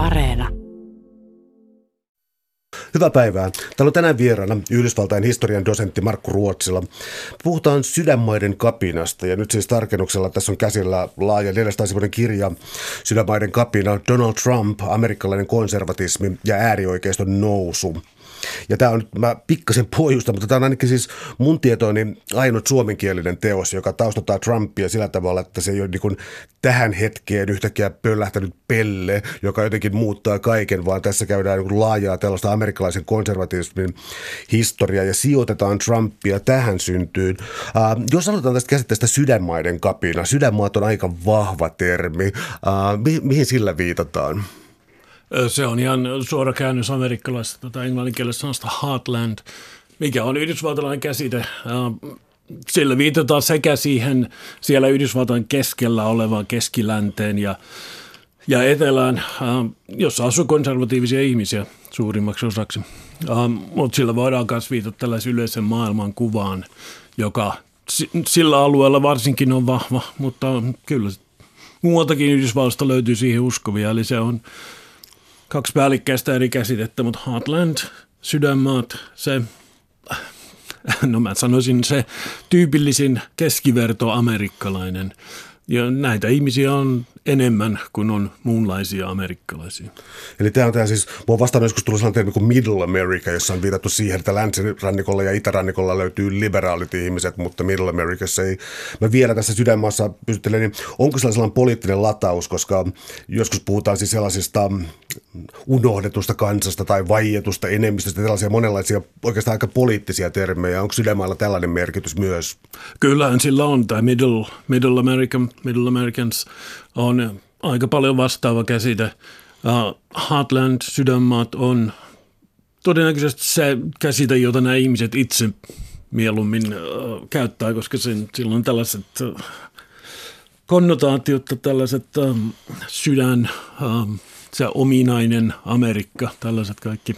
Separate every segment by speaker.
Speaker 1: Areena.
Speaker 2: Hyvää päivää. Täällä on tänään vieraana Yhdysvaltain historian dosentti Markku Ruotsila. Puhutaan sydänmaiden kapinasta ja nyt siis tarkennuksella tässä on käsillä laaja 400 sivuinen kirja Sydänmaiden kapina Donald Trump, amerikkalainen konservatismi ja äärioikeiston nousu. Ja tämä on, mä pikkasen pohjusta, mutta tämä on ainakin siis mun tietoini ainut suomenkielinen teos, joka taustattaa Trumpia sillä tavalla, että se ei ole niin tähän hetkeen yhtäkkiä pöllähtänyt pelle, joka jotenkin muuttaa kaiken, vaan tässä käydään niin laajaa tällaista amerikkalaisen konservatismin historiaa ja sijoitetaan Trumpia tähän syntyyn. Uh, jos aloitetaan tästä käsitteestä sydänmaiden kapina, sydänmaat on aika vahva termi. Uh, mi- mihin sillä viitataan?
Speaker 3: Se on ihan suora käännös amerikkalaisesta tota englanninkielistä sanasta heartland, mikä on yhdysvaltalainen käsite. Sillä viitataan sekä siihen siellä Yhdysvaltain keskellä olevaan keskilänteen ja, ja etelään, jossa asuu konservatiivisia ihmisiä suurimmaksi osaksi. Mutta sillä voidaan myös viitata tällaisen yleisen maailman kuvaan, joka sillä alueella varsinkin on vahva, mutta kyllä muualtakin Yhdysvalloista löytyy siihen uskovia, eli se on kaksi päällikkäistä eri käsitettä, mutta Heartland, sydänmaat, se, no mä sanoisin se tyypillisin keskiverto amerikkalainen. Ja näitä ihmisiä on enemmän kuin on muunlaisia amerikkalaisia.
Speaker 2: Eli tämä on tämä siis, mä vastaan joskus tullut sellainen niin kuin Middle America, jossa on viitattu siihen, että länsirannikolla ja itärannikolla löytyy liberaalit ihmiset, mutta Middle Americassa ei. Mä vielä tässä sydänmaassa pystyttelen, niin onko sillä sellainen poliittinen lataus, koska joskus puhutaan siis sellaisista unohdetusta kansasta tai vaietusta enemmistöstä, tällaisia monenlaisia oikeastaan aika poliittisia termejä. Onko sydänmaalla tällainen merkitys myös?
Speaker 3: Kyllähän sillä on tämä Middle, Middle, American, Middle Americans on aika paljon vastaava käsite. Uh, Heartland, sydänmaat on todennäköisesti se käsite, jota nämä ihmiset itse mieluummin uh, käyttää, koska sen, sillä on tällaiset uh, konnotaatiot, tällaiset uh, sydän, uh, se ominainen Amerikka, tällaiset kaikki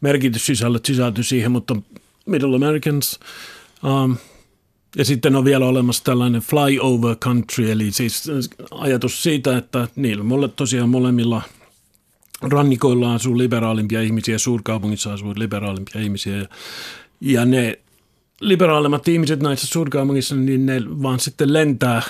Speaker 3: merkityssisällöt sisältyy siihen, mutta Middle Americans, um, ja sitten on vielä olemassa tällainen flyover country, eli siis ajatus siitä, että niillä mole, tosiaan molemmilla rannikoilla asuu liberaalimpia ihmisiä, suurkaupungissa asuu liberaalimpia ihmisiä. Ja, ja ne liberaalimmat ihmiset näissä suurkaupungissa, niin ne vaan sitten lentää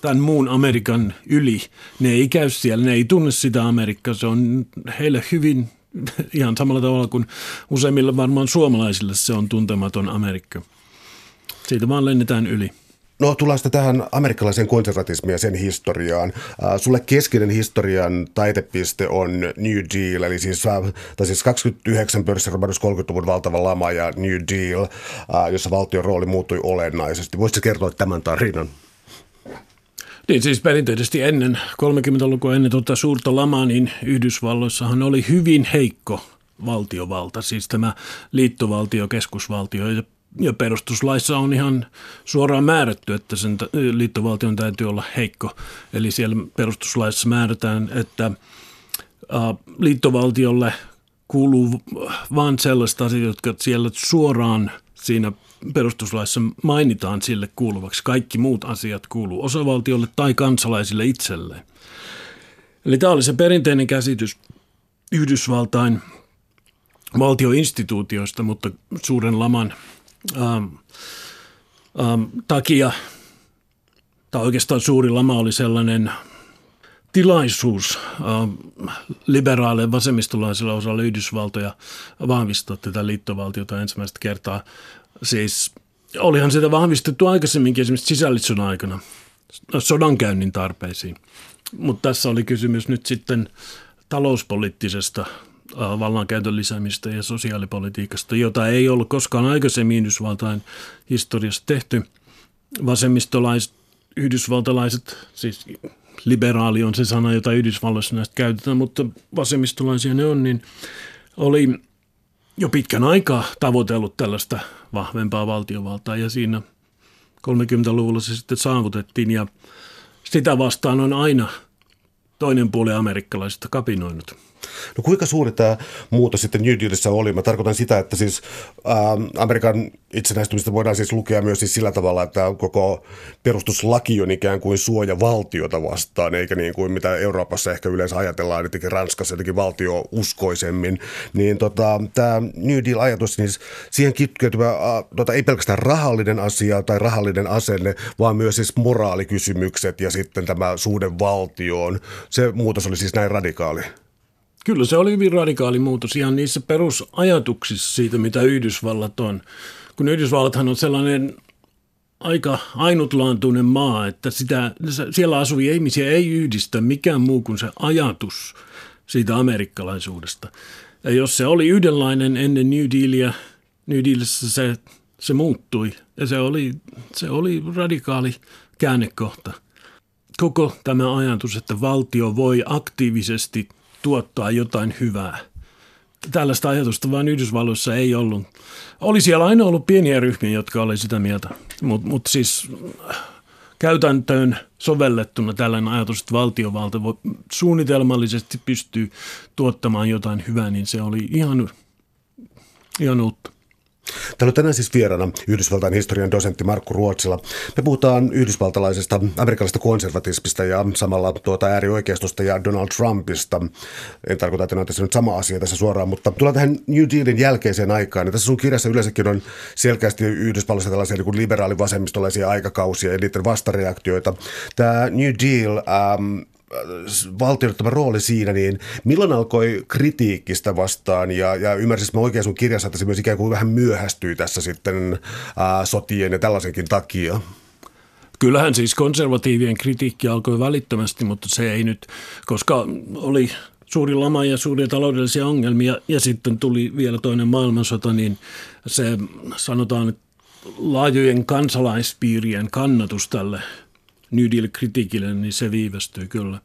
Speaker 3: tämän muun Amerikan yli. Ne ei käy siellä, ne ei tunne sitä Amerikkaa. Se on heille hyvin ihan samalla tavalla kuin useimmilla varmaan suomalaisille se on tuntematon Amerikka. Siitä vaan lennetään yli.
Speaker 2: No tullaan sitten tähän amerikkalaiseen konservatismiin ja sen historiaan. Äh, sulle keskeinen historian taitepiste on New Deal, eli siis, äh, tai siis 29 pörssiromahdus 30-luvun valtava lama ja New Deal, äh, jossa valtion rooli muuttui olennaisesti. Voisitko kertoa tämän tarinan?
Speaker 3: Niin siis perinteisesti ennen 30-lukua ennen tuota suurta lamaa, niin Yhdysvalloissahan oli hyvin heikko valtiovalta, siis tämä liittovaltio, keskusvaltio ja ja perustuslaissa on ihan suoraan määrätty, että sen liittovaltion täytyy olla heikko. Eli siellä perustuslaissa määrätään, että liittovaltiolle kuuluu vain sellaista asiat, jotka siellä suoraan siinä perustuslaissa mainitaan sille kuuluvaksi. Kaikki muut asiat kuuluu osavaltiolle tai kansalaisille itselleen. Eli tämä oli se perinteinen käsitys Yhdysvaltain valtioinstituutioista, mutta suuren laman ähm, ähm, takia, tai oikeastaan suuri lama oli sellainen tilaisuus ähm, liberaaleille vasemmistolaisilla osalla Yhdysvaltoja vahvistaa tätä liittovaltiota ensimmäistä kertaa. Siis olihan sitä vahvistettu aikaisemminkin esimerkiksi sisällissodan aikana sodankäynnin tarpeisiin. Mutta tässä oli kysymys nyt sitten talouspoliittisesta vallankäytön lisäämistä ja sosiaalipolitiikasta, jota ei ollut koskaan aikaisemmin Yhdysvaltain historiassa tehty. Vasemmistolaiset, yhdysvaltalaiset, siis liberaali on se sana, jota Yhdysvalloissa näistä käytetään, mutta vasemmistolaisia ne on, niin oli jo pitkän aikaa tavoitellut tällaista vahvempaa valtiovaltaa ja siinä 30-luvulla se sitten saavutettiin ja sitä vastaan on aina toinen puoli amerikkalaisista kapinoinut.
Speaker 2: No kuinka suuri tämä muutos sitten New Dealissa oli? Mä tarkoitan sitä, että siis ää, Amerikan itsenäistymistä voidaan siis lukea myös siis sillä tavalla, että koko perustuslaki on ikään kuin suoja valtiota vastaan, eikä niin kuin mitä Euroopassa ehkä yleensä ajatellaan, etenkin Ranskassa jotenkin valtio uskoisemmin. Niin tota, tämä New Deal-ajatus, niin siihen kytkeytyvä tota, ei pelkästään rahallinen asia tai rahallinen asenne, vaan myös siis moraalikysymykset ja sitten tämä suhde valtioon. Se muutos oli siis näin radikaali.
Speaker 3: Kyllä se oli hyvin radikaali muutos ihan niissä perusajatuksissa siitä, mitä Yhdysvallat on. Kun Yhdysvallathan on sellainen aika ainutlaantuinen maa, että sitä, siellä asuvia ihmisiä ei yhdistä mikään muu kuin se ajatus siitä amerikkalaisuudesta. Ja jos se oli yhdenlainen ennen New Dealia, New Dealissa se, se muuttui ja se oli, se oli radikaali käännekohta. Koko tämä ajatus, että valtio voi aktiivisesti – tuottaa jotain hyvää. Tällaista ajatusta vain Yhdysvalloissa ei ollut. Oli siellä aina ollut pieniä ryhmiä, jotka oli sitä mieltä, mutta mut siis käytäntöön sovellettuna tällainen ajatus, että valtiovalta voi suunnitelmallisesti pystyy tuottamaan jotain hyvää, niin se oli ihan, ihan uutta.
Speaker 2: Täällä on tänään siis vieraana Yhdysvaltain historian dosentti Markku Ruotsila. Me puhutaan yhdysvaltalaisesta amerikkalaisesta konservatismista ja samalla tuota äärioikeistosta ja Donald Trumpista. En tarkoita, että tässä nyt sama asia tässä suoraan, mutta tullaan tähän New Dealin jälkeiseen aikaan. Ja tässä sun kirjassa yleensäkin on selkeästi Yhdysvalloissa tällaisia niin liberaalivasemmistolaisia aikakausia ja niiden vastareaktioita. Tämä New Deal ähm, valtion rooli siinä, niin milloin alkoi kritiikkistä vastaan ja, ja ymmärsin mä oikein sun kirjassa, että se myös ikään kuin vähän myöhästyi tässä sitten ää, sotien ja tällaisenkin takia?
Speaker 3: Kyllähän siis konservatiivien kritiikki alkoi välittömästi, mutta se ei nyt, koska oli suuri lama ja suuria taloudellisia ongelmia ja sitten tuli vielä toinen maailmansota, niin se sanotaan, että laajojen kansalaispiirien kannatus tälle New Deal-kritiikille, niin se viivästyy kyllä.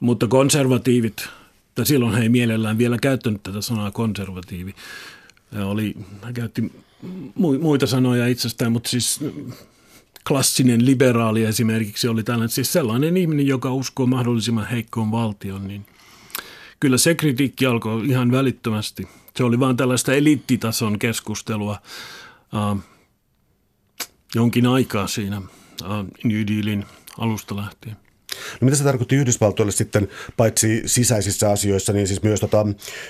Speaker 3: Mutta konservatiivit, tai silloin he ei mielellään vielä käyttänyt tätä sanaa konservatiivi. Ja oli, hän käytti muita sanoja itsestään, mutta siis klassinen liberaali esimerkiksi oli tällainen, siis sellainen ihminen, joka uskoo mahdollisimman heikkoon valtion, niin kyllä se kritiikki alkoi ihan välittömästi. Se oli vain tällaista eliittitason keskustelua uh, jonkin aikaa siinä – New Dealin alusta lähtien.
Speaker 2: No mitä se tarkoitti Yhdysvaltoille sitten, paitsi sisäisissä asioissa, niin siis myös tota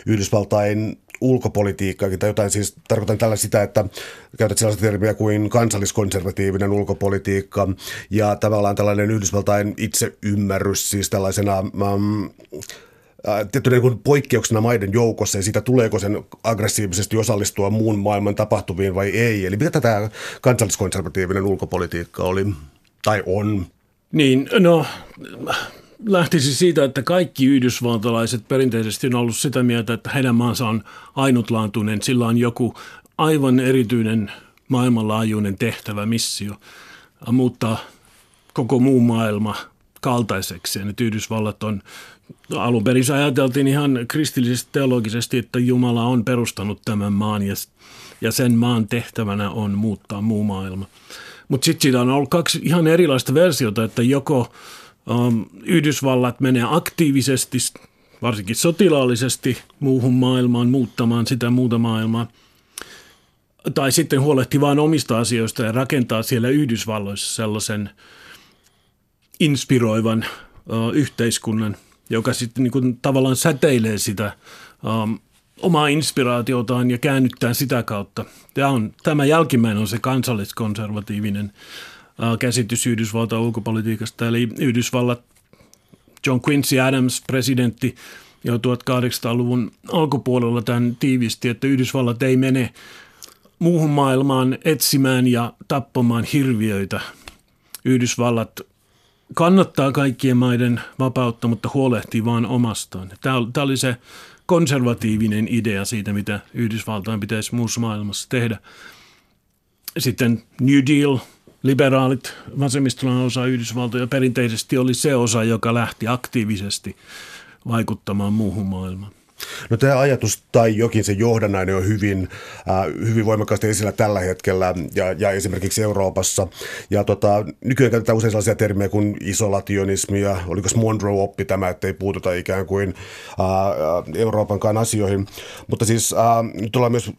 Speaker 2: Yhdysvaltain ulkopolitiikkaakin tai jotain, siis tarkoitan tällä sitä, että käytät sellaista termiä kuin kansalliskonservatiivinen ulkopolitiikka ja tavallaan tällainen Yhdysvaltain itseymmärrys siis tällaisena um, tiettynä niin poikkeuksena maiden joukossa ja siitä tuleeko sen aggressiivisesti osallistua muun maailman tapahtuviin vai ei. Eli mitä tätä kansalliskonservatiivinen ulkopolitiikka oli tai on?
Speaker 3: Niin, no lähtisi siitä, että kaikki yhdysvaltalaiset perinteisesti on ollut sitä mieltä, että heidän maansa on ainutlaatuinen, sillä on joku aivan erityinen maailmanlaajuinen tehtävä, missio, muuttaa koko muu maailma kaltaiseksi. Ja nyt Yhdysvallat on alun perin ajateltiin ihan kristillisesti teologisesti, että Jumala on perustanut tämän maan ja, ja sen maan tehtävänä on muuttaa muu maailma. Mutta sitten siitä on ollut kaksi ihan erilaista versiota, että joko um, Yhdysvallat menee aktiivisesti, varsinkin sotilaallisesti muuhun maailmaan, muuttamaan sitä muuta maailmaa, tai sitten huolehtii vain omista asioista ja rakentaa siellä Yhdysvalloissa sellaisen inspiroivan uh, yhteiskunnan – joka sitten niin kuin tavallaan säteilee sitä um, omaa inspiraatiotaan ja käännyttää sitä kautta. Tämä, on, tämä jälkimmäinen on se kansalliskonservatiivinen uh, käsitys Yhdysvaltain ulkopolitiikasta, eli Yhdysvallat, John Quincy Adams, presidentti, jo 1800-luvun alkupuolella tämän tiivisti, että Yhdysvallat ei mene muuhun maailmaan etsimään ja tappamaan hirviöitä. Yhdysvallat kannattaa kaikkien maiden vapautta, mutta huolehtii vain omastaan. Tämä oli se konservatiivinen idea siitä, mitä Yhdysvaltain pitäisi muussa maailmassa tehdä. Sitten New Deal, liberaalit, vasemmistolainen osa Yhdysvaltoja perinteisesti oli se osa, joka lähti aktiivisesti vaikuttamaan muuhun maailmaan.
Speaker 2: No tämä ajatus tai jokin se johdannainen on hyvin, äh, hyvin voimakkaasti esillä tällä hetkellä ja, ja esimerkiksi Euroopassa. Ja tota, nykyään käytetään usein sellaisia termejä kuin isolationismi ja oliko Monroe oppi tämä, että ei puututa ikään kuin äh, äh Euroopankaan asioihin. Mutta siis äh, nyt ollaan myös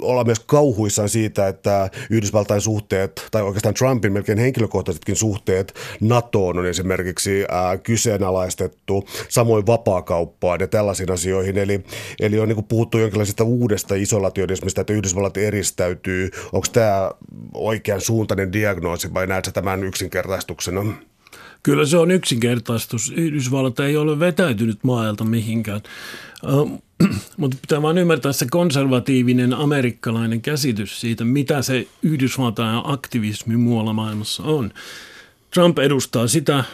Speaker 2: olla myös kauhuissaan siitä, että Yhdysvaltain suhteet, tai oikeastaan Trumpin melkein henkilökohtaisetkin suhteet NATOon on esimerkiksi ää, kyseenalaistettu, samoin vapaakauppaan ja tällaisiin asioihin. Eli, eli on niin kuin puhuttu jonkinlaisesta uudesta isolationismista, että Yhdysvallat eristäytyy. Onko tämä oikean suuntainen diagnoosi vai näetkö tämän yksinkertaistuksena?
Speaker 3: Kyllä se on yksinkertaistus. Yhdysvallat ei ole vetäytynyt maailta mihinkään. Mutta pitää vain ymmärtää se konservatiivinen amerikkalainen käsitys siitä, mitä se Yhdysvaltain aktivismi muualla maailmassa on. Trump edustaa sitä,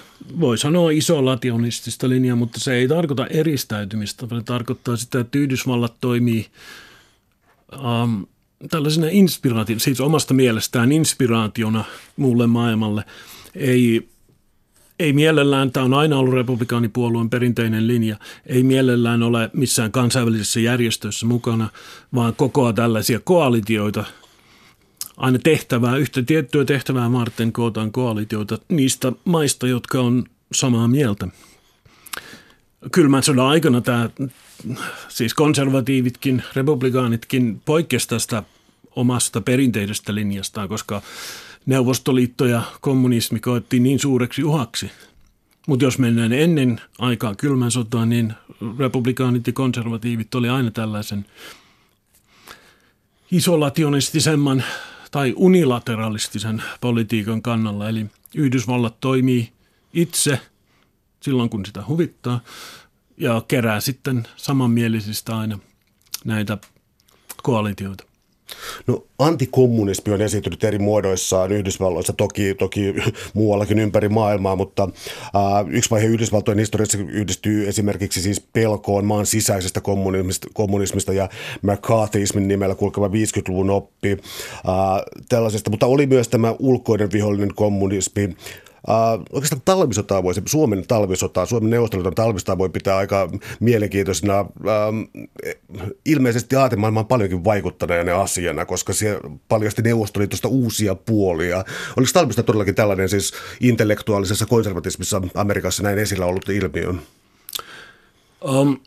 Speaker 3: voi sanoa isolationistista linjaa, mutta se ei tarkoita eristäytymistä, vaan tarkoittaa sitä, että Yhdysvallat toimii um, tällaisena inspiraationa, siis omasta mielestään inspiraationa muulle maailmalle. Ei ei mielellään, tämä on aina ollut republikaanipuolueen perinteinen linja, ei mielellään ole missään kansainvälisessä järjestössä mukana, vaan kokoa tällaisia koalitioita, aina tehtävää, yhtä tiettyä tehtävää varten kootaan koalitioita niistä maista, jotka on samaa mieltä. Kylmän sodan aikana tämä, siis konservatiivitkin, republikaanitkin poikkesi tästä omasta perinteisestä linjastaan, koska Neuvostoliitto ja kommunismi koettiin niin suureksi uhaksi. Mutta jos mennään ennen aikaa kylmän sotaa, niin republikaanit ja konservatiivit oli aina tällaisen isolationistisemman tai unilateralistisen politiikan kannalla. Eli Yhdysvallat toimii itse silloin, kun sitä huvittaa ja kerää sitten samanmielisistä aina näitä koalitioita.
Speaker 2: No antikommunismi on esiintynyt eri muodoissaan Yhdysvalloissa, toki, toki muuallakin ympäri maailmaa, mutta äh, yksi vaihe Yhdysvaltojen historiassa yhdistyy esimerkiksi siis pelkoon maan sisäisestä kommunismista, kommunismista ja McCarthyismin nimellä kulkeva 50-luvun oppi äh, tällaisesta, mutta oli myös tämä ulkoinen vihollinen kommunismi, Uh, oikeastaan talvisotaa voi, Suomen talvisotaa, Suomen neuvostoliiton talvisotaa voi pitää aika mielenkiintoisena, uh, ilmeisesti aatemaailmaan paljonkin vaikuttaneena asiana, koska se paljasti Neuvostoliitosta uusia puolia. Oliko talvisota todellakin tällainen siis intellektuaalisessa konservatismissa Amerikassa näin esillä ollut ilmiö?
Speaker 3: Um,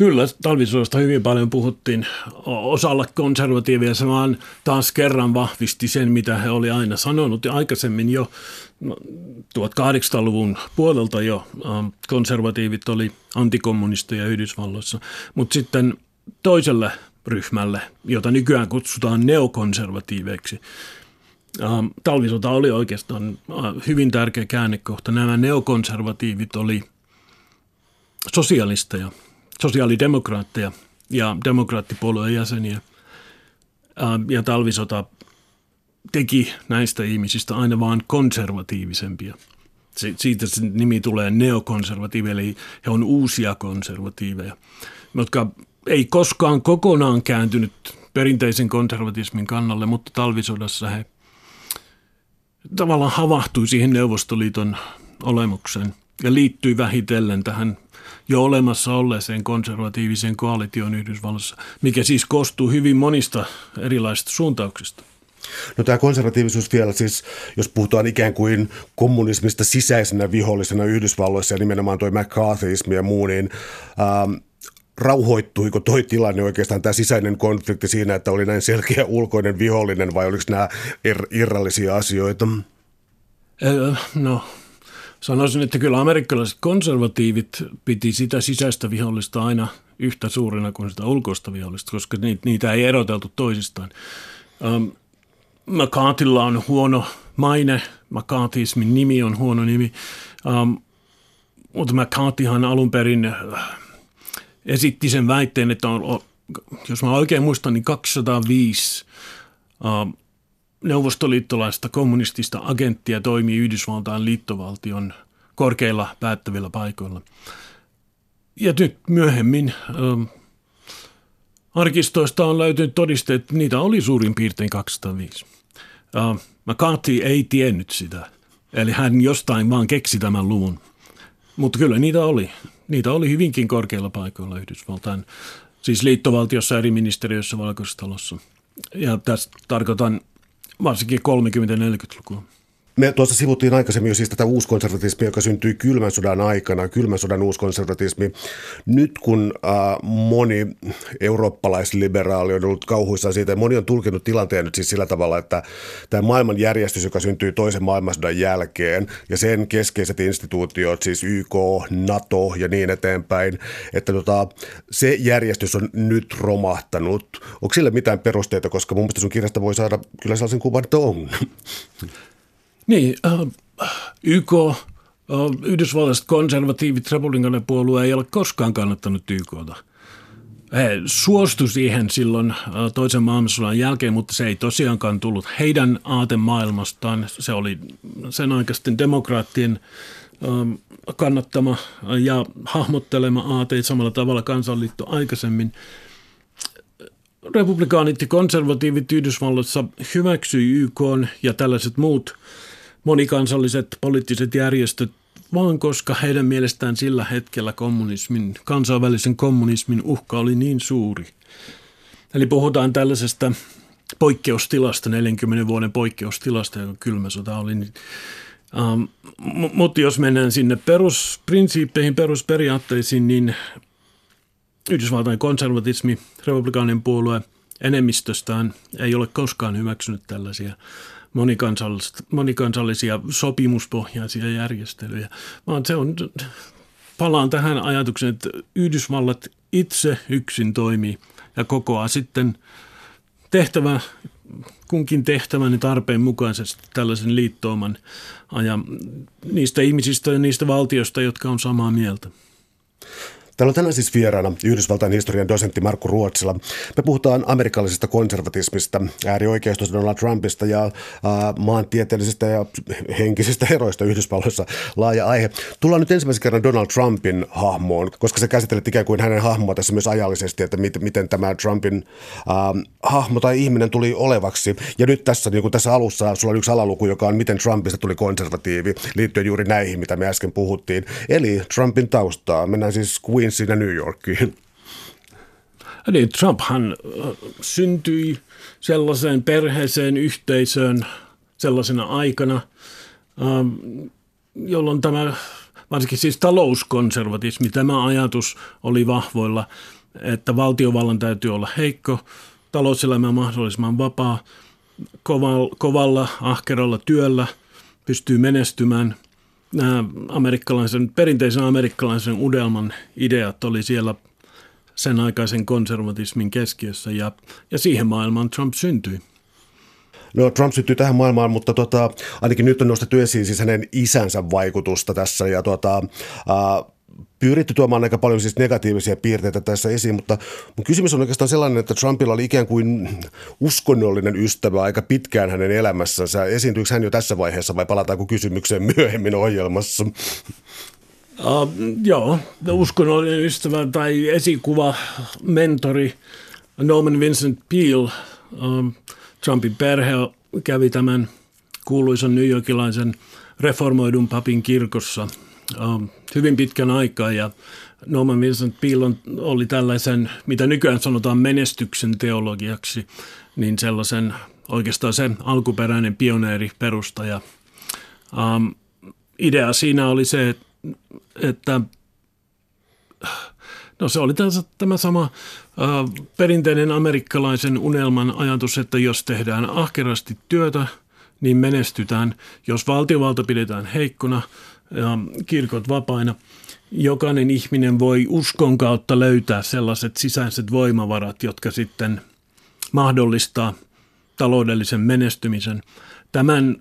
Speaker 3: Kyllä, talvisodasta hyvin paljon puhuttiin. Osalla konservatiivia se vaan taas kerran vahvisti sen, mitä he oli aina sanonut. Ja aikaisemmin jo 1800-luvun puolelta jo konservatiivit oli antikommunisteja Yhdysvalloissa. Mutta sitten toiselle ryhmälle, jota nykyään kutsutaan neokonservatiiveiksi, talvisota oli oikeastaan hyvin tärkeä käännekohta. Nämä neokonservatiivit oli sosialisteja – sosiaalidemokraatteja ja demokraattipuolueen jäseniä. Ja talvisota teki näistä ihmisistä aina vaan konservatiivisempia. Siitä se nimi tulee neokonservatiivi, eli he on uusia konservatiiveja, jotka ei koskaan kokonaan kääntynyt perinteisen konservatismin kannalle, mutta talvisodassa he tavallaan havahtui siihen Neuvostoliiton olemukseen ja liittyi vähitellen tähän jo olemassa olleeseen konservatiiviseen koalitioon Yhdysvalloissa, mikä siis koostuu hyvin monista erilaisista suuntauksista.
Speaker 2: No tämä konservatiivisuus vielä siis, jos puhutaan ikään kuin kommunismista sisäisenä vihollisena Yhdysvalloissa ja nimenomaan tuo McCarthyismi ja muu, niin ähm, rauhoittuiko toi tilanne oikeastaan tämä sisäinen konflikti siinä, että oli näin selkeä ulkoinen vihollinen vai oliko nämä ir- irrallisia asioita?
Speaker 3: No Sanoisin, että kyllä amerikkalaiset konservatiivit piti sitä sisäistä vihollista aina yhtä suurena kuin sitä ulkoista vihollista, koska niitä ei eroteltu toisistaan. Um, McCarthylla on huono maine, McCarthyismin nimi on huono nimi, um, mutta McCarthyhan alun perin äh, esitti sen väitteen, että on, jos mä oikein muistan, niin 205 um, neuvostoliittolaista kommunistista agenttia toimii Yhdysvaltain liittovaltion korkeilla päättävillä paikoilla. Ja nyt myöhemmin ähm, arkistoista on löytynyt todisteet, että niitä oli suurin piirtein 205. Äh, McCarthy ei tiennyt sitä, eli hän jostain vaan keksi tämän luvun. Mutta kyllä niitä oli. niitä oli hyvinkin korkeilla paikoilla Yhdysvaltain, siis liittovaltiossa eri ministeriöissä valkoisessa talossa. Ja tässä tarkoitan varsinkin 30-40-lukua.
Speaker 2: Me tuossa sivuttiin aikaisemmin jo siis tätä uuskonservatismia, joka syntyi kylmän sodan aikana, kylmän sodan uuskonservatismi. Nyt kun äh, moni eurooppalaisliberaali on ollut kauhuissaan siitä, moni on tulkinut tilanteen nyt siis sillä tavalla, että tämä maailmanjärjestys, joka syntyi toisen maailmansodan jälkeen, ja sen keskeiset instituutiot, siis YK, NATO ja niin eteenpäin, että tota, se järjestys on nyt romahtanut. Onko sille mitään perusteita, koska mun mielestä sun kirjasta voi saada kyllä sellaisen kuvan, että on.
Speaker 3: Niin, äh, YK, äh, Yhdysvallalaiset konservatiivit republikaaninen puolue ei ole koskaan kannattanut YKta. He suostu siihen silloin äh, toisen maailmansodan jälkeen, mutta se ei tosiaankaan tullut heidän aatemaailmastaan. Se oli sen aikaisten demokraattien ähm, kannattama ja hahmottelema aate samalla tavalla kansanliitto aikaisemmin. Republikaanit ja konservatiivit Yhdysvalloissa hyväksyi YK ja tällaiset muut monikansalliset poliittiset järjestöt vaan koska heidän mielestään sillä hetkellä kommunismin, kansainvälisen kommunismin uhka oli niin suuri. Eli puhutaan tällaisesta poikkeustilasta, 40 vuoden poikkeustilasta, joka kylmä sota oli. Niin, ähm, mutta jos mennään sinne perusprinsiippeihin, perusperiaatteisiin, niin Yhdysvaltain konservatismi, republikaanin puolue enemmistöstään ei ole koskaan hyväksynyt tällaisia monikansallisia sopimuspohjaisia järjestelyjä, vaan se on, palaan tähän ajatukseen, että Yhdysvallat itse yksin toimii ja kokoaa sitten tehtävä, kunkin tehtävän tarpeen mukaisesti tällaisen liittooman ja niistä ihmisistä ja niistä valtioista, jotka on samaa mieltä.
Speaker 2: Täällä on tänään siis vieraana Yhdysvaltain historian dosentti Markku Ruotsila. Me puhutaan amerikkalaisesta konservatismista, äärioikeistosta Donald Trumpista ja äh, maantieteellisistä ja henkisistä eroista Yhdysvalloissa. Laaja aihe. Tullaan nyt ensimmäisen kerran Donald Trumpin hahmoon, koska se käsittelet ikään kuin hänen hahmoa tässä myös ajallisesti, että mit, miten tämä Trumpin äh, hahmo tai ihminen tuli olevaksi. Ja nyt tässä, niin kuin tässä alussa, sulla on yksi alaluku, joka on miten Trumpista tuli konservatiivi, liittyen juuri näihin, mitä me äsken puhuttiin. Eli Trumpin taustaa. Mennään siis Queen siinä New Yorkiin.
Speaker 3: Eli Trumphan äh, syntyi sellaiseen perheeseen, yhteisöön sellaisena aikana, ähm, jolloin tämä, varsinkin siis talouskonservatismi, tämä ajatus oli vahvoilla, että valtiovallan täytyy olla heikko, talouselämä mahdollisimman vapaa, kovalla, kovalla ahkeralla työllä pystyy menestymään – nämä amerikkalaisen, perinteisen amerikkalaisen udelman ideat oli siellä sen aikaisen konservatismin keskiössä ja, ja siihen maailmaan Trump syntyi.
Speaker 2: No Trump syttyi tähän maailmaan, mutta tota, ainakin nyt on nostettu esiin siis hänen isänsä vaikutusta tässä ja tota, äh, pyritty tuomaan aika paljon siis negatiivisia piirteitä tässä esiin, mutta mun kysymys on oikeastaan sellainen, että Trumpilla oli ikään kuin uskonnollinen ystävä aika pitkään hänen elämässänsä. Esiintyykö hän jo tässä vaiheessa vai palataanko kysymykseen myöhemmin ohjelmassa?
Speaker 3: Uh, joo, uskonnollinen ystävä tai esikuva, mentori Norman Vincent Peale, uh, Trumpin perhe kävi tämän kuuluisan New Yorkilaisen reformoidun papin kirkossa – hyvin pitkän aikaa ja Norman Vincent Peale oli tällaisen, mitä nykyään sanotaan menestyksen teologiaksi, niin sellaisen oikeastaan sen alkuperäinen pioneeri, perustaja. Um, idea siinä oli se, että No se oli tässä tämä sama uh, perinteinen amerikkalaisen unelman ajatus, että jos tehdään ahkerasti työtä, niin menestytään. Jos valtiovalta pidetään heikkona, ja kirkot vapaina. Jokainen ihminen voi uskon kautta löytää sellaiset sisäiset voimavarat, jotka sitten mahdollistaa taloudellisen menestymisen. Tämän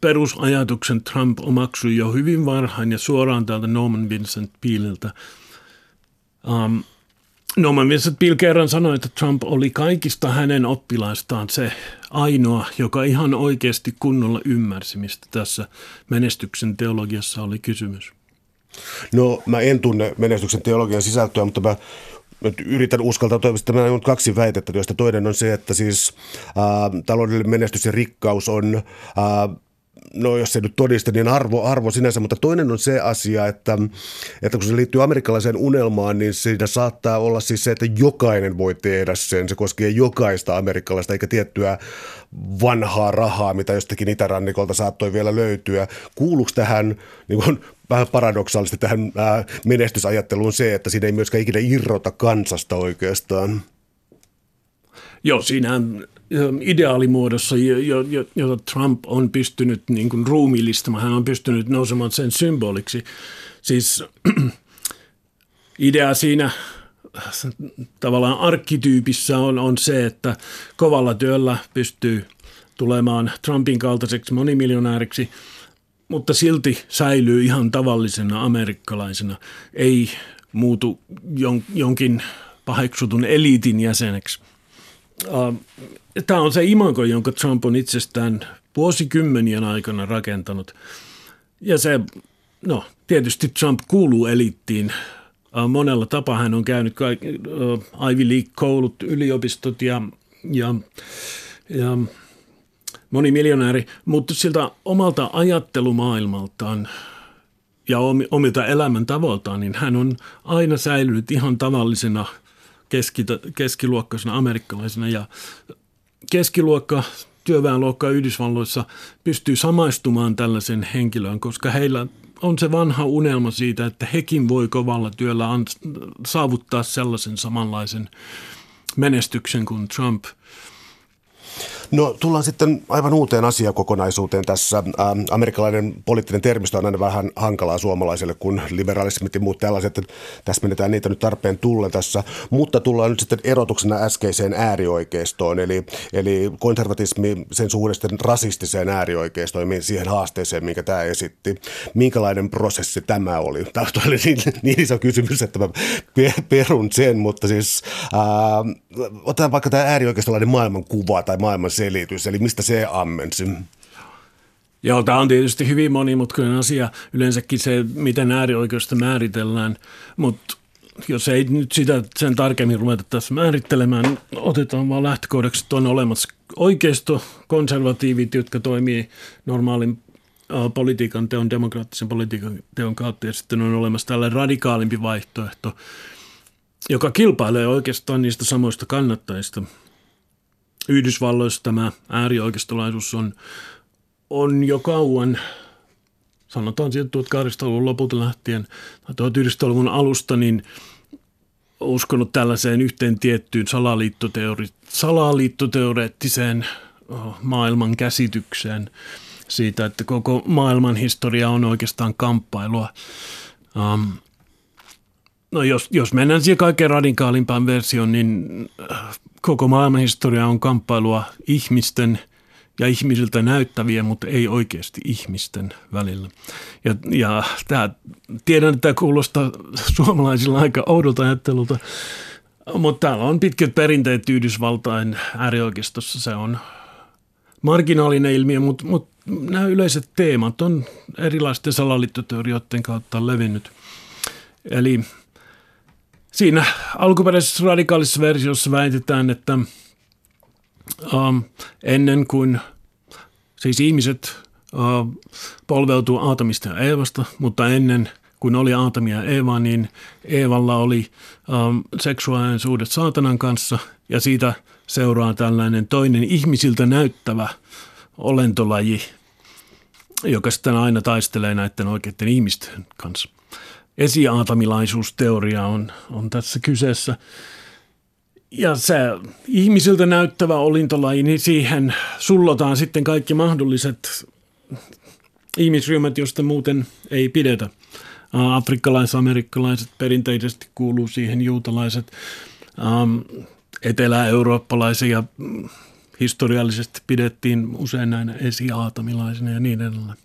Speaker 3: perusajatuksen Trump omaksui jo hyvin varhain ja suoraan täältä Norman Vincent Pealeltä. Um, Norman Vincent Peale kerran sanoi, että Trump oli kaikista hänen oppilaistaan se ainoa, joka ihan oikeasti kunnolla ymmärsi, mistä tässä menestyksen teologiassa oli kysymys.
Speaker 2: No mä en tunne menestyksen teologian sisältöä, mutta mä nyt yritän uskaltaa Mä on kaksi väitettä, joista toinen on se, että siis ää, taloudellinen menestys ja rikkaus on ää, no jos se nyt todiste, niin arvo, arvo sinänsä, mutta toinen on se asia, että, että kun se liittyy amerikkalaiseen unelmaan, niin siinä saattaa olla siis se, että jokainen voi tehdä sen. Se koskee jokaista amerikkalaista, eikä tiettyä vanhaa rahaa, mitä jostakin itärannikolta saattoi vielä löytyä. Kuuluuko tähän niin kuin, vähän paradoksaalisesti tähän ää, menestysajatteluun se, että siinä ei myöskään ikinä irrota kansasta oikeastaan?
Speaker 3: Joo, siinä ideaalimuodossa, jota Trump on pystynyt niin kuin ruumiillistamaan, hän on pystynyt nousemaan sen symboliksi. Siis idea siinä tavallaan arkkityypissä on, on se, että kovalla työllä pystyy tulemaan Trumpin kaltaiseksi monimiljonääriksi, mutta silti säilyy ihan tavallisena amerikkalaisena, ei muutu jon, jonkin paheksutun eliitin jäseneksi. Tämä on se imago, jonka Trump on itsestään vuosikymmenien aikana rakentanut. Ja se, no tietysti Trump kuuluu eliittiin. Monella tapaa hän on käynyt kaikki, Ivy League-koulut, yliopistot ja, ja, ja moni miljonääri, mutta siltä omalta ajattelumaailmaltaan ja omilta elämäntavoiltaan, niin hän on aina säilynyt ihan tavallisena – keski, keskiluokkaisena amerikkalaisena ja keskiluokka, työväenluokka Yhdysvalloissa pystyy samaistumaan tällaisen henkilöön, koska heillä on se vanha unelma siitä, että hekin voi kovalla työllä saavuttaa sellaisen samanlaisen menestyksen kuin Trump –
Speaker 2: No tullaan sitten aivan uuteen asiakokonaisuuteen tässä. Ähm, amerikkalainen poliittinen termistö on aina vähän hankalaa suomalaisille, kun liberalismit ja muut tällaiset. Tässä menetään niitä nyt tarpeen tullen tässä. Mutta tullaan nyt sitten erotuksena äskeiseen äärioikeistoon, eli, eli konservatismi sen suhdesta rasistiseen äärioikeistoon, siihen haasteeseen, minkä tämä esitti. Minkälainen prosessi tämä oli? Tämä oli niin, niin iso kysymys, että mä perun sen, mutta siis äh, otetaan vaikka tämä äärioikeistolainen maailmankuva tai maailman selitys, eli mistä se ammensi?
Speaker 3: Joo, tämä on tietysti hyvin monimutkainen asia. Yleensäkin se, miten äärioikeusta määritellään, mutta jos ei nyt sitä sen tarkemmin ruveta tässä määrittelemään, otetaan vaan lähtökohdaksi, että on olemassa oikeisto, konservatiivit, jotka toimii normaalin politiikan teon, demokraattisen politiikan teon kautta, ja sitten on olemassa tällainen radikaalimpi vaihtoehto, joka kilpailee oikeastaan niistä samoista kannattajista – Yhdysvalloissa tämä äärioikeistolaisuus on, on jo kauan, sanotaan sieltä 1800-luvun lopulta lähtien, 1900-luvun alusta, niin uskonut tällaiseen yhteen tiettyyn salaliittoteori- salaliittoteoreettiseen maailman käsitykseen siitä, että koko maailman historia on oikeastaan kamppailua. Um, no jos, jos mennään siihen kaikkein radikaalimpaan versioon, niin koko maailman historia on kamppailua ihmisten ja ihmisiltä näyttäviä, mutta ei oikeasti ihmisten välillä. Ja, ja tämä, tiedän, että tämä kuulostaa suomalaisilla aika oudolta ajattelulta, mutta täällä on pitkät perinteet Yhdysvaltain äärioikeistossa. Se on marginaalinen ilmiö, mutta, mutta nämä yleiset teemat on erilaisten salaliittoteorioiden kautta levinnyt. Eli Siinä alkuperäisessä radikaalisessa versiossa väitetään, että um, ennen kuin siis ihmiset uh, polveutuu Aatamista ja Eevasta, mutta ennen kuin oli Aatamia ja Eeva, niin Eevalla oli um, seksuaalinen suhde saatanan kanssa ja siitä seuraa tällainen toinen ihmisiltä näyttävä olentolaji, joka sitten aina taistelee näiden oikeiden ihmisten kanssa esiaatamilaisuusteoria on, on tässä kyseessä. Ja se ihmisiltä näyttävä olintolaji, niin siihen sullotaan sitten kaikki mahdolliset ihmisryhmät, joista muuten ei pidetä. Afrikkalais-amerikkalaiset perinteisesti kuuluu siihen, juutalaiset, etelä-eurooppalaisia historiallisesti pidettiin usein näinä esiaatamilaisina ja niin edelleen.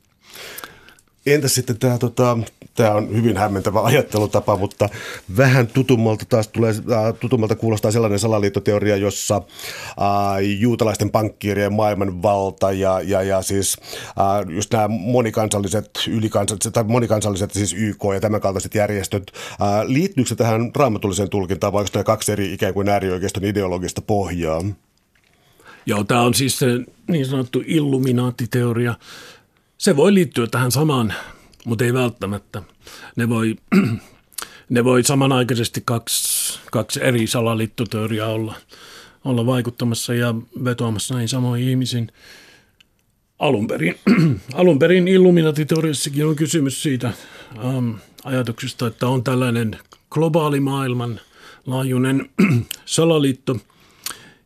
Speaker 2: Entä sitten tämä, tota, tämä on hyvin hämmentävä ajattelutapa, mutta vähän tutummalta taas tulee, äh, tutummalta kuulostaa sellainen salaliittoteoria, jossa äh, juutalaisten pankkiirien maailmanvalta ja, ja, ja siis äh, just nämä monikansalliset, ylikansalliset tai monikansalliset siis YK ja tämän kaltaiset järjestöt, äh, liittyykö se tähän raamatulliseen tulkintaan vai onko nämä kaksi eri ikään kuin äärioikeiston ideologista pohjaa?
Speaker 3: Joo, tämä on siis se niin sanottu illuminaattiteoria, Se voi liittyä tähän samaan, mutta ei välttämättä. Ne voi, ne voi samanaikaisesti kaksi, kaksi eri salaliittoteoriaa olla, olla vaikuttamassa ja vetoamassa näihin samoihin ihmisiin. Alun perin, alun perin Illuminati-teoriassakin on kysymys siitä ähm, ajatuksesta, että on tällainen globaali maailman laajuinen salaliitto,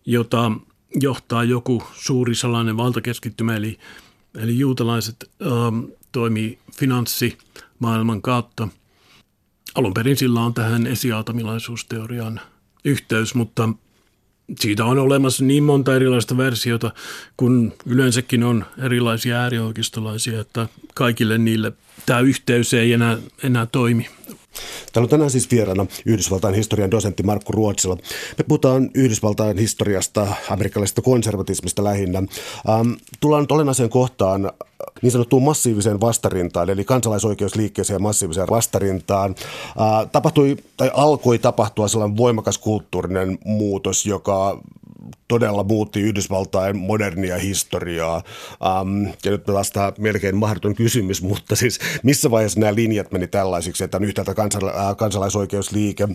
Speaker 3: jota johtaa joku suuri salainen valtakeskittymä, eli, eli juutalaiset ähm, toimii finanssimaailman kautta. Alun perin sillä on tähän esiaatamilaisuusteoriaan yhteys, mutta siitä on olemassa niin monta erilaista versiota, kun yleensäkin on erilaisia äärioikeistolaisia, että kaikille niille tämä yhteys ei enää, enää toimi.
Speaker 2: Täällä on tänään siis vieraana Yhdysvaltain historian dosentti Markku Ruotsila. Me puhutaan Yhdysvaltain historiasta, amerikkalaisesta konservatismista lähinnä. Ähm, tullaan nyt olennaiseen kohtaan niin sanottuun massiiviseen vastarintaan, eli kansalaisoikeusliikkeeseen massiiviseen vastarintaan. Äh, tapahtui, tai alkoi tapahtua sellainen voimakas kulttuurinen muutos, joka todella muutti Yhdysvaltain modernia historiaa. Um, ja nyt taas tämä melkein mahdoton kysymys, mutta siis missä vaiheessa nämä linjat meni tällaisiksi, että on yhtäältä kansala- äh, kansalaisoikeusliike,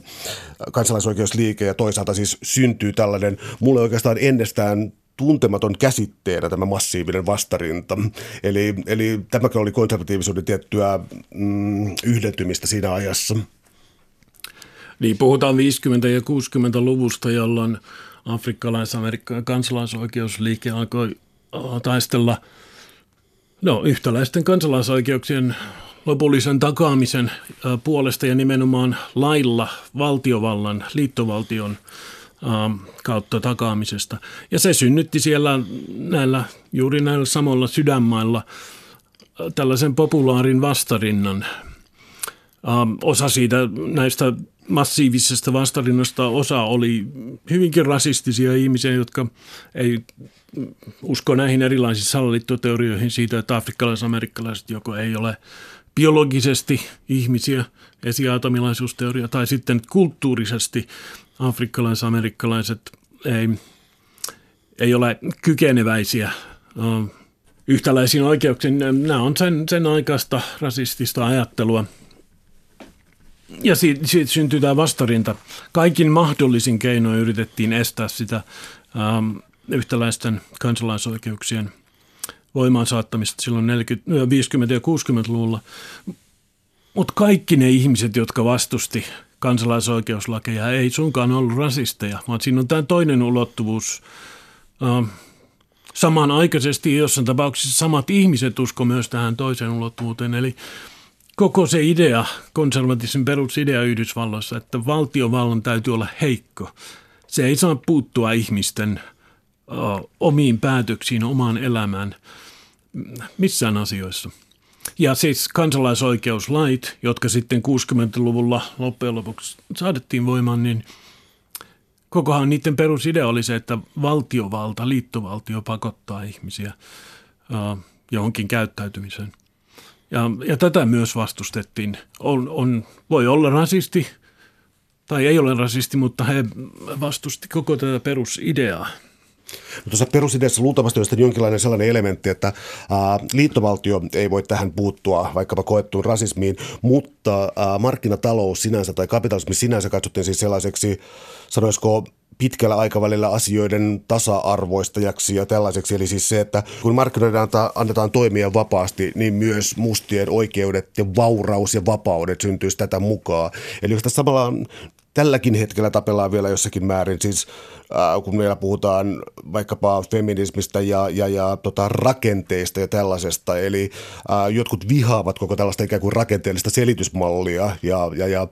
Speaker 2: kansalaisoikeusliike ja toisaalta siis syntyy tällainen, mulle oikeastaan ennestään tuntematon käsitteenä tämä massiivinen vastarinta. Eli, eli tämäkin oli konservatiivisuuden tiettyä mm, yhdentymistä siinä ajassa.
Speaker 3: Niin, puhutaan 50- ja 60-luvusta, jolloin afrikkalais-amerikkalainen kansalaisoikeusliike alkoi taistella no, yhtäläisten kansalaisoikeuksien lopullisen takaamisen puolesta ja nimenomaan lailla valtiovallan, liittovaltion kautta takaamisesta. Ja se synnytti siellä näillä, juuri näillä samoilla sydänmailla tällaisen populaarin vastarinnan. Ähm, osa siitä näistä massiivisesta vastarinnasta osa oli hyvinkin rasistisia ihmisiä, jotka ei usko näihin erilaisiin salaliittoteorioihin siitä, että afrikkalais-amerikkalaiset joko ei ole biologisesti ihmisiä, esiaatamilaisuusteoria, tai sitten kulttuurisesti afrikkalais-amerikkalaiset ei, ei ole kykeneväisiä yhtäläisiin oikeuksiin. Nämä on sen, sen aikaista rasistista ajattelua – ja siitä, siitä syntyi tämä vastarinta. Kaikin mahdollisin keinoin yritettiin estää sitä ähm, yhtäläisten kansalaisoikeuksien voimaan saattamista silloin 40, 50- ja 60-luvulla. Mutta kaikki ne ihmiset, jotka vastusti kansalaisoikeuslakeja, ei suinkaan ollut rasisteja, vaan siinä on tämä toinen ulottuvuus. Ähm, samanaikaisesti jossain tapauksessa samat ihmiset usko myös tähän toiseen ulottuvuuteen, eli koko se idea, konservatismin perusidea Yhdysvalloissa, että valtiovallan täytyy olla heikko. Se ei saa puuttua ihmisten omiin päätöksiin, omaan elämään missään asioissa. Ja siis kansalaisoikeuslait, jotka sitten 60-luvulla loppujen lopuksi saadettiin voimaan, niin kokohan niiden perusidea oli se, että valtiovalta, liittovaltio pakottaa ihmisiä johonkin käyttäytymiseen – ja, ja tätä myös vastustettiin. On, on, voi olla rasisti tai ei ole rasisti, mutta he vastusti koko tätä perusideaa.
Speaker 2: No tuossa perusideassa luultavasti on jonkinlainen sellainen elementti, että ää, liittovaltio ei voi tähän puuttua vaikkapa koettuun rasismiin, mutta ää, markkinatalous sinänsä tai kapitalismi sinänsä katsottiin siis sellaiseksi, sanoisiko pitkällä aikavälillä asioiden tasa-arvoistajaksi ja tällaiseksi. Eli siis se, että kun markkinoiden annetaan toimia vapaasti, niin myös mustien oikeudet ja vauraus ja vapaudet syntyisi tätä mukaan. Eli jos tässä samalla tälläkin hetkellä tapellaan vielä jossakin määrin, siis äh, kun meillä puhutaan vaikkapa feminismistä ja, ja, ja tota, rakenteista ja tällaisesta, eli äh, jotkut vihaavat koko tällaista ikään kuin rakenteellista selitysmallia ja, ja, ja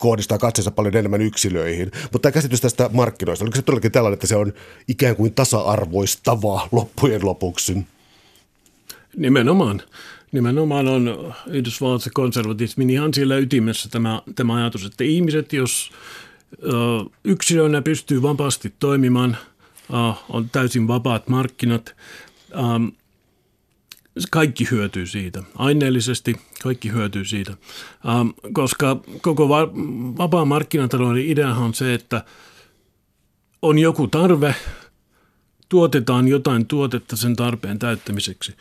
Speaker 2: kohdistaa katseensa paljon enemmän yksilöihin. Mutta tämä käsitys tästä markkinoista, oliko se todellakin tällainen, että se on ikään kuin tasa-arvoistava loppujen lopuksi?
Speaker 3: Nimenomaan. Nimenomaan on Yhdysvalloissa konservatismin ihan siellä ytimessä tämä, tämä ajatus, että ihmiset, jos yksilöinä pystyy vapaasti toimimaan, on täysin vapaat markkinat, kaikki hyötyy siitä. Aineellisesti kaikki hyötyy siitä, ähm, koska koko va- vapaa markkinatalouden ideahan on se, että on joku tarve, tuotetaan jotain tuotetta sen tarpeen täyttämiseksi.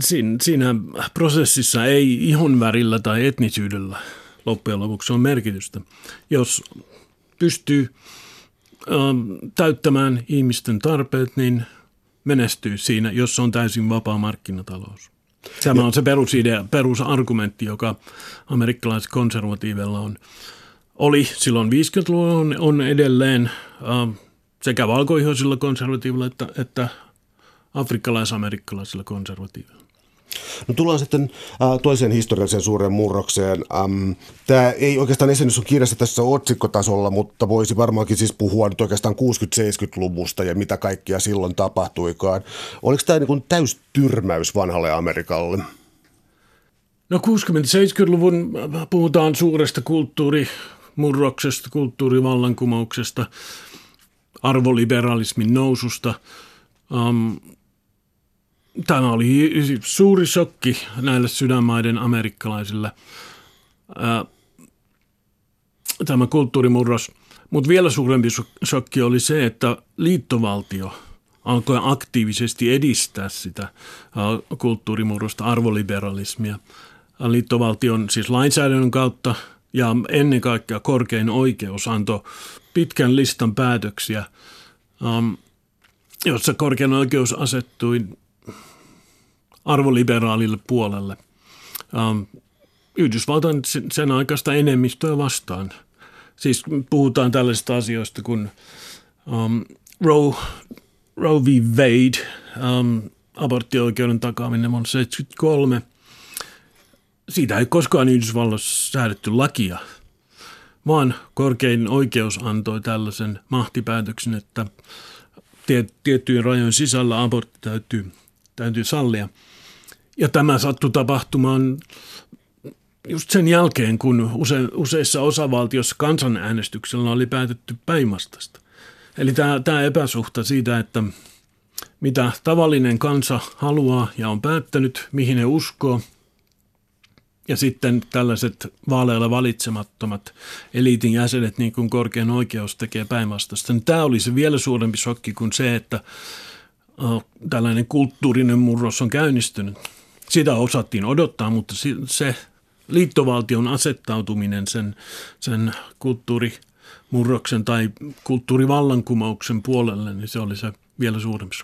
Speaker 3: Siinä, siinä prosessissa ei ihonvärillä tai etnisyydellä loppujen lopuksi on merkitystä. Jos pystyy täyttämään ihmisten tarpeet, niin menestyy siinä, jos on täysin vapaa markkinatalous. Tämä on se perusidea, perusargumentti, joka amerikkalaisilla konservatiivilla on. Oli silloin 50-luvulla, on, on edelleen äh, sekä valkoihoisilla konservatiivilla että, että afrikkalais-amerikkalaisilla konservatiivilla.
Speaker 2: No tullaan sitten äh, toiseen historialliseen suureen murrokseen. Ähm, Tämä ei oikeastaan esiinny sun kirjassa tässä otsikkotasolla, mutta voisi varmaankin siis puhua nyt oikeastaan 60-70-luvusta ja mitä kaikkia silloin tapahtuikaan. Oliko tämä niin täys tyrmäys vanhalle Amerikalle?
Speaker 3: No 60-70-luvun puhutaan suuresta kulttuurimurroksesta, kulttuurivallankumouksesta, arvoliberalismin noususta. Um, Tämä oli suuri shokki näille sydänmaiden amerikkalaisille. Tämä kulttuurimurros. Mutta vielä suurempi shokki oli se, että liittovaltio alkoi aktiivisesti edistää sitä kulttuurimurrosta, arvoliberalismia. Liittovaltion siis lainsäädännön kautta ja ennen kaikkea korkein oikeus antoi pitkän listan päätöksiä, jossa korkein oikeus asettui arvoliberaalille puolelle. Ähm, Yhdysvaltain sen aikaista enemmistöä vastaan. Siis puhutaan tällaisista asioista kuin um, Roe, Roe v. Wade, um, aborttioikeuden takaaminen vuonna 1973. Siitä ei koskaan Yhdysvalloissa säädetty lakia, vaan korkein oikeus antoi tällaisen mahtipäätöksen, että tiettyjen rajojen sisällä abortti täytyy, täytyy sallia – ja tämä sattui tapahtumaan just sen jälkeen, kun use, useissa osavaltioissa kansanäänestyksellä oli päätetty päinvastaista. Eli tämä, tämä epäsuhta siitä, että mitä tavallinen kansa haluaa ja on päättänyt, mihin he uskoo, ja sitten tällaiset vaaleilla valitsemattomat eliitin jäsenet, niin kuin korkein oikeus tekee päinvastaista. Niin tämä oli se vielä suurempi shokki kuin se, että tällainen kulttuurinen murros on käynnistynyt – sitä osattiin odottaa, mutta se liittovaltion asettautuminen sen, sen kulttuurimurroksen tai kulttuurivallankumouksen puolelle, niin se oli se vielä suurempi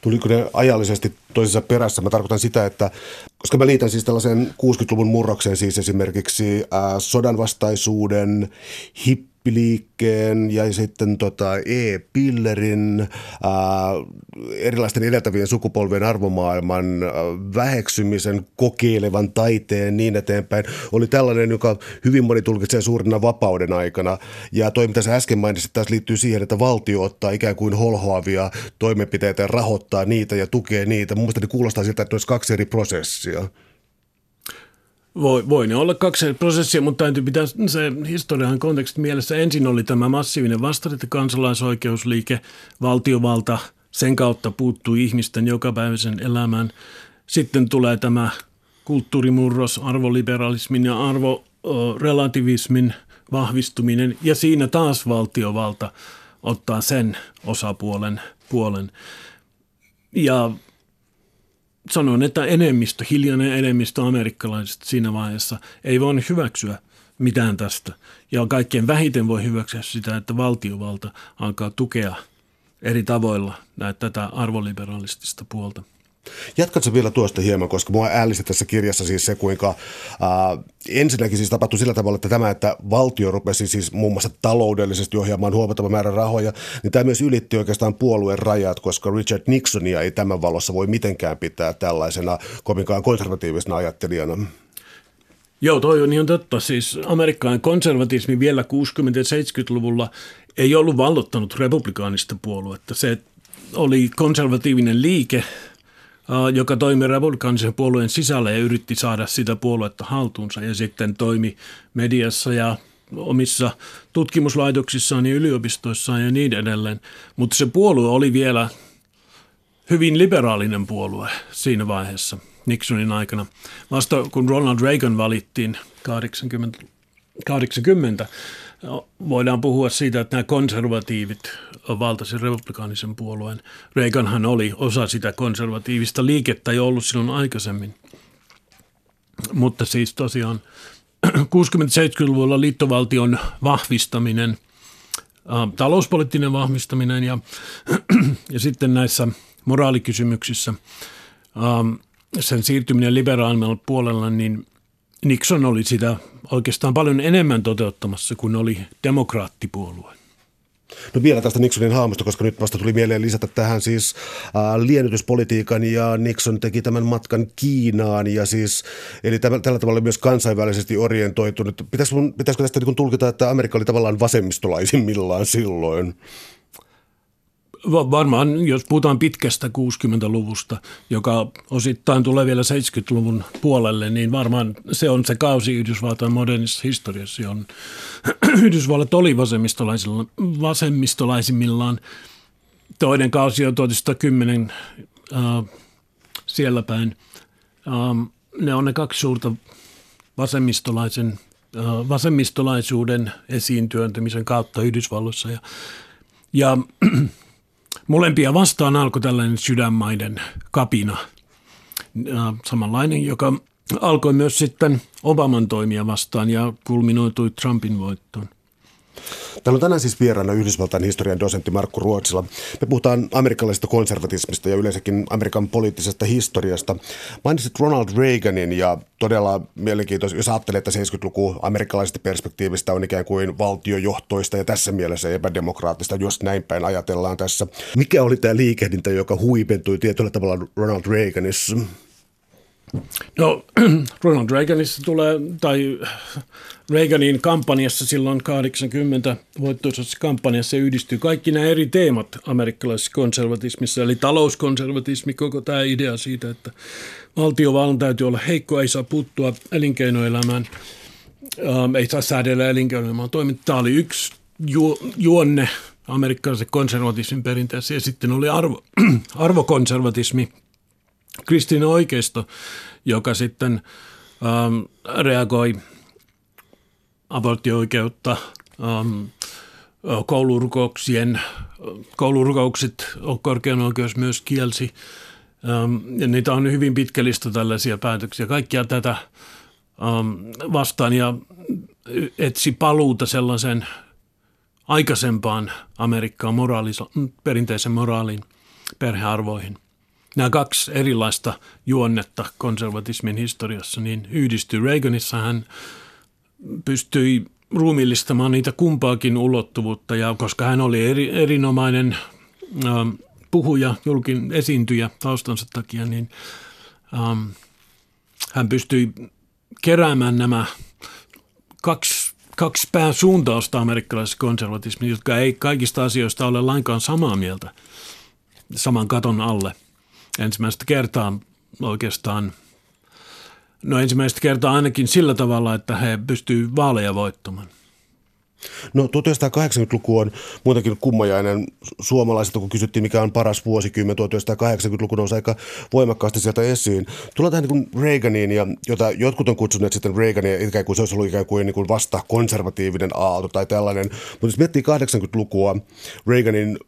Speaker 2: Tuliko ne ajallisesti toisessa perässä? Mä tarkoitan sitä, että koska mä liitän siis tällaisen 60-luvun murrokseen siis esimerkiksi äh, sodanvastaisuuden, hip hippiliikkeen ja sitten tota e-pillerin, ää, erilaisten edeltävien sukupolvien arvomaailman ää, väheksymisen, kokeilevan taiteen niin eteenpäin, oli tällainen, joka hyvin moni tulkitsee suurena vapauden aikana. Ja toi, mitä sä äsken mainitsit, taas liittyy siihen, että valtio ottaa ikään kuin holhoavia toimenpiteitä ja rahoittaa niitä ja tukee niitä. Mun mielestä ne kuulostaa siltä, että olisi kaksi eri prosessia.
Speaker 3: Voi, voi ne olla kaksi prosessia, mutta täytyy pitää se historian kontekstin mielessä. Ensin oli tämä massiivinen vastarinta kansalaisoikeusliike, valtiovalta, sen kautta puuttuu ihmisten jokapäiväisen elämään. Sitten tulee tämä kulttuurimurros, arvoliberalismin ja arvorelativismin vahvistuminen ja siinä taas valtiovalta ottaa sen osapuolen puolen. Ja sanon, että enemmistö, hiljainen enemmistö amerikkalaisista siinä vaiheessa ei voinut hyväksyä mitään tästä. Ja kaikkein vähiten voi hyväksyä sitä, että valtiovalta alkaa tukea eri tavoilla näitä, tätä arvoliberalistista puolta.
Speaker 2: Jatkatko vielä tuosta hieman, koska mua ällisti tässä kirjassa siis se, kuinka äh, ensinnäkin siis tapahtui sillä tavalla, että tämä, että valtio rupesi siis muun muassa taloudellisesti ohjaamaan huomattava määrä rahoja, niin tämä myös ylitti oikeastaan puolueen rajat, koska Richard Nixonia ei tämän valossa voi mitenkään pitää tällaisena kovinkaan konservatiivisena ajattelijana.
Speaker 3: Joo, toi on ihan totta. Siis amerikkalainen konservatismi vielä 60- ja 70-luvulla ei ollut vallottanut republikaanista puoluetta. Se oli konservatiivinen liike, joka toimi republikaanisen puolueen sisällä ja yritti saada sitä puoluetta haltuunsa ja sitten toimi mediassa ja omissa tutkimuslaitoksissaan ja yliopistoissaan ja niin edelleen. Mutta se puolue oli vielä hyvin liberaalinen puolue siinä vaiheessa Nixonin aikana. Vasta kun Ronald Reagan valittiin 80 80 voidaan puhua siitä, että nämä konservatiivit valtasi republikaanisen puolueen. Reaganhan oli osa sitä konservatiivista liikettä jo ollut silloin aikaisemmin. Mutta siis tosiaan 60-70-luvulla liittovaltion vahvistaminen, talouspoliittinen vahvistaminen ja, ja sitten näissä moraalikysymyksissä sen siirtyminen liberaalimmalle puolella, niin Nixon oli sitä oikeastaan paljon enemmän toteuttamassa kuin oli demokraattipuolue.
Speaker 2: No vielä tästä Nixonin haamusta, koska nyt vasta tuli mieleen lisätä tähän siis liennytyspolitiikan ja Nixon teki tämän matkan Kiinaan ja siis, eli tämän, tällä tavalla myös kansainvälisesti orientoitunut. Pitäisikö, pitäisikö tästä niin tulkita, että Amerikka oli tavallaan vasemmistolaisimmillaan silloin?
Speaker 3: Varmaan, jos puhutaan pitkästä 60-luvusta, joka osittain tulee vielä 70-luvun puolelle, niin varmaan se on se kausi Yhdysvaltain modernissa historiassa, johon Yhdysvallat oli vasemmistolaisimmillaan. Toinen kausi on 1910 äh, siellä päin. Ähm, ne on ne kaksi suurta vasemmistolaisen, äh, vasemmistolaisuuden esiintyöntymisen kautta Yhdysvalloissa. Ja, ja Molempia vastaan alkoi tällainen sydänmaiden kapina, samanlainen, joka alkoi myös sitten Obaman toimia vastaan ja kulminoitui Trumpin voittoon.
Speaker 2: Täällä on tänään siis vieraana Yhdysvaltain historian dosentti Markku Ruotsila. Me puhutaan amerikkalaisesta konservatismista ja yleensäkin Amerikan poliittisesta historiasta. Mainitsit Ronald Reaganin ja todella mielenkiintoista, jos ajattelee, että 70-luku amerikkalaisesta perspektiivistä on ikään kuin valtiojohtoista ja tässä mielessä epädemokraattista, jos näin päin ajatellaan tässä. Mikä oli tämä liikehdintä, joka huipentui tietyllä tavalla Ronald Reaganissa?
Speaker 3: No Ronald Reaganissa tulee, tai Reaganin kampanjassa silloin 80 voittoisessa kampanjassa yhdistyy kaikki nämä eri teemat amerikkalaisessa konservatismissa, eli talouskonservatismi, koko tämä idea siitä, että valtiovallan täytyy olla heikko, ei saa puuttua elinkeinoelämään, ähm, ei saa säädellä elinkeinoelämään toimintaa. Tämä oli yksi ju- juonne amerikkalaisen konservatismin perinteessä ja sitten oli arvo, arvokonservatismi, kristillinen oikeisto, joka sitten ähm, reagoi aborttioikeutta, ähm, koulurukouksien, koulurukoukset korkean oikeus myös kielsi. Ähm, ja niitä on hyvin pitkä lista tällaisia päätöksiä. Kaikkia tätä ähm, vastaan ja etsi paluuta sellaisen aikaisempaan Amerikkaan moraalis- perinteisen moraaliin, perhearvoihin – nämä kaksi erilaista juonnetta konservatismin historiassa, niin yhdistyy. Reaganissa hän pystyi ruumillistamaan niitä kumpaakin ulottuvuutta, ja koska hän oli eri, erinomainen ähm, puhuja, julkin esiintyjä taustansa takia, niin ähm, hän pystyi keräämään nämä kaksi, kaksi pääsuuntausta amerikkalaisessa konservatismissa, jotka ei kaikista asioista ole lainkaan samaa mieltä saman katon alle – ensimmäistä kertaa oikeastaan, no ensimmäistä kertaa ainakin sillä tavalla, että he pystyvät vaaleja voittamaan.
Speaker 2: No 1980-luku on muutenkin kummajainen suomalaiset, kun kysyttiin mikä on paras vuosikymmen, 1980-luku nousi aika voimakkaasti sieltä esiin. Tullaan tähän niin Reaganiin, ja, jota jotkut on kutsuneet sitten Reagania ikään kuin se olisi ollut ikään kuin, niin kuin vasta konservatiivinen aalto tai tällainen. Mutta jos miettii 80-lukua, Reaganin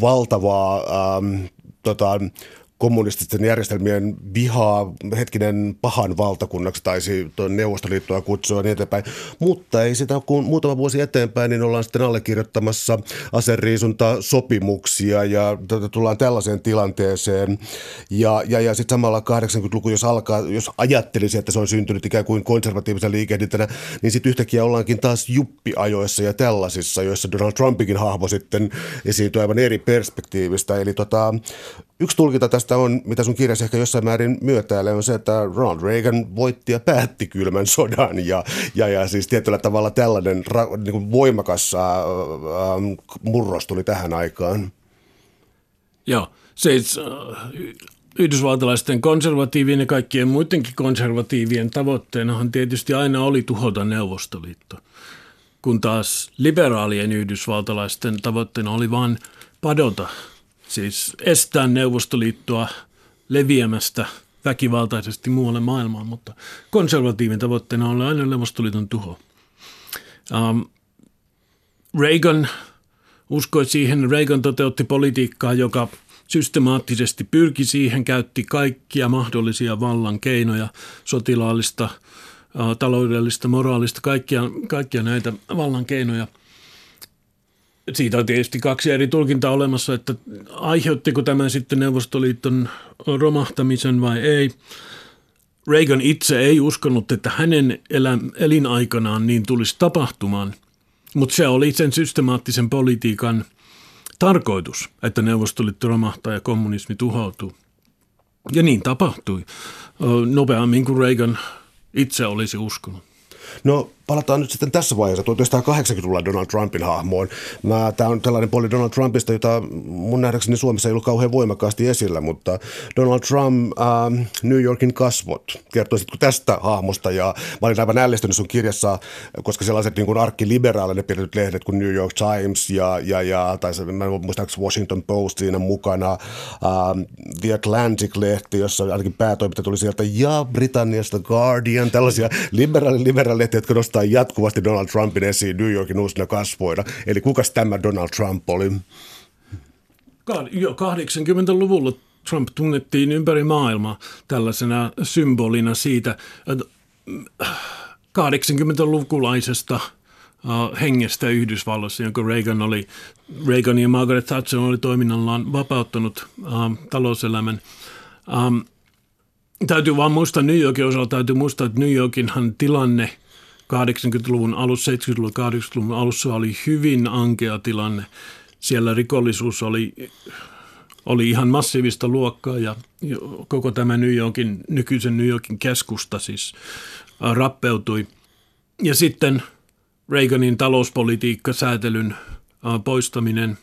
Speaker 2: valtavaa ähm, tota, kommunististen järjestelmien vihaa, hetkinen pahan valtakunnaksi taisi Neuvostoliittoa kutsua niin eteenpäin. Mutta ei sitä, kun muutama vuosi eteenpäin, niin ollaan sitten allekirjoittamassa aseriisunta-sopimuksia ja tullaan tällaiseen tilanteeseen. Ja, ja, ja sitten samalla 80-luku, jos, alkaa, jos ajattelisi, että se on syntynyt ikään kuin konservatiivisen liikehdintänä, niin sitten yhtäkkiä ollaankin taas juppiajoissa ja tällaisissa, joissa Donald Trumpikin hahmo sitten esiintyy aivan eri perspektiivistä. Eli tota, Yksi tulkinta tästä on, mitä sun kirjassa ehkä jossain määrin myötäilee, on se, että Ronald Reagan voitti ja päätti kylmän sodan. Ja, ja, ja siis tietyllä tavalla tällainen ra, niin kuin voimakas äh, äh, murros tuli tähän aikaan.
Speaker 3: Joo, siis äh, yhdysvaltalaisten konservatiivien ja kaikkien muidenkin konservatiivien tavoitteenahan tietysti aina oli tuhota Neuvostoliitto. Kun taas liberaalien yhdysvaltalaisten tavoitteena oli vain padota siis estää Neuvostoliittoa leviämästä väkivaltaisesti muualle maailmaan, mutta konservatiivin tavoitteena on aina Neuvostoliiton tuho. Um, Reagan uskoi siihen, Reagan toteutti politiikkaa, joka systemaattisesti pyrki siihen, käytti kaikkia mahdollisia vallan keinoja, sotilaallista, taloudellista, moraalista, kaikkia, kaikkia näitä vallan keinoja. Siitä on tietysti kaksi eri tulkintaa olemassa, että aiheuttiko tämä sitten Neuvostoliiton romahtamisen vai ei. Reagan itse ei uskonut, että hänen elinaikanaan niin tulisi tapahtumaan, mutta se oli sen systemaattisen politiikan tarkoitus, että Neuvostoliitto romahtaa ja kommunismi tuhoutuu. Ja niin tapahtui nopeammin kuin Reagan itse olisi uskonut.
Speaker 2: No palataan nyt sitten tässä vaiheessa 1980-luvulla Donald Trumpin hahmoon. Tämä on tällainen puoli Donald Trumpista, jota mun nähdäkseni Suomessa ei ollut kauhean voimakkaasti esillä, mutta Donald Trump, äh, New Yorkin kasvot. Kertoisitko tästä hahmosta? Ja mä olin aivan ällistynyt sun kirjassa, koska sellaiset niin arkkiliberaalinen pidetyt lehdet kuin New York Times ja, ja, ja tai se, mä muistaakseni Washington Post siinä mukana, äh, The Atlantic-lehti, jossa ainakin päätoimittaja tuli sieltä, ja Britanniasta Guardian, tällaisia liberaali liberaali jotka nostaa nostaa jatkuvasti Donald Trumpin esiin New Yorkin uusina kasvoina. Eli kukas tämä Donald Trump oli?
Speaker 3: Jo 80-luvulla Trump tunnettiin ympäri maailmaa tällaisena symbolina siitä 80-lukulaisesta äh, hengestä Yhdysvalloissa, jonka Reagan, oli, Reagan ja Margaret Thatcher oli toiminnallaan vapauttanut äh, talouselämän. Ähm, täytyy vaan muistaa New Yorkin osalta, täytyy muistaa, että New Yorkinhan tilanne – 80-luvun alussa, 70-luvun, 80-luvun alussa oli hyvin ankea tilanne. Siellä rikollisuus oli, oli ihan massiivista luokkaa ja koko tämä New Yorkin, nykyisen New Yorkin keskusta siis rappeutui. Ja sitten Reaganin talouspolitiikka, säätelyn poistaminen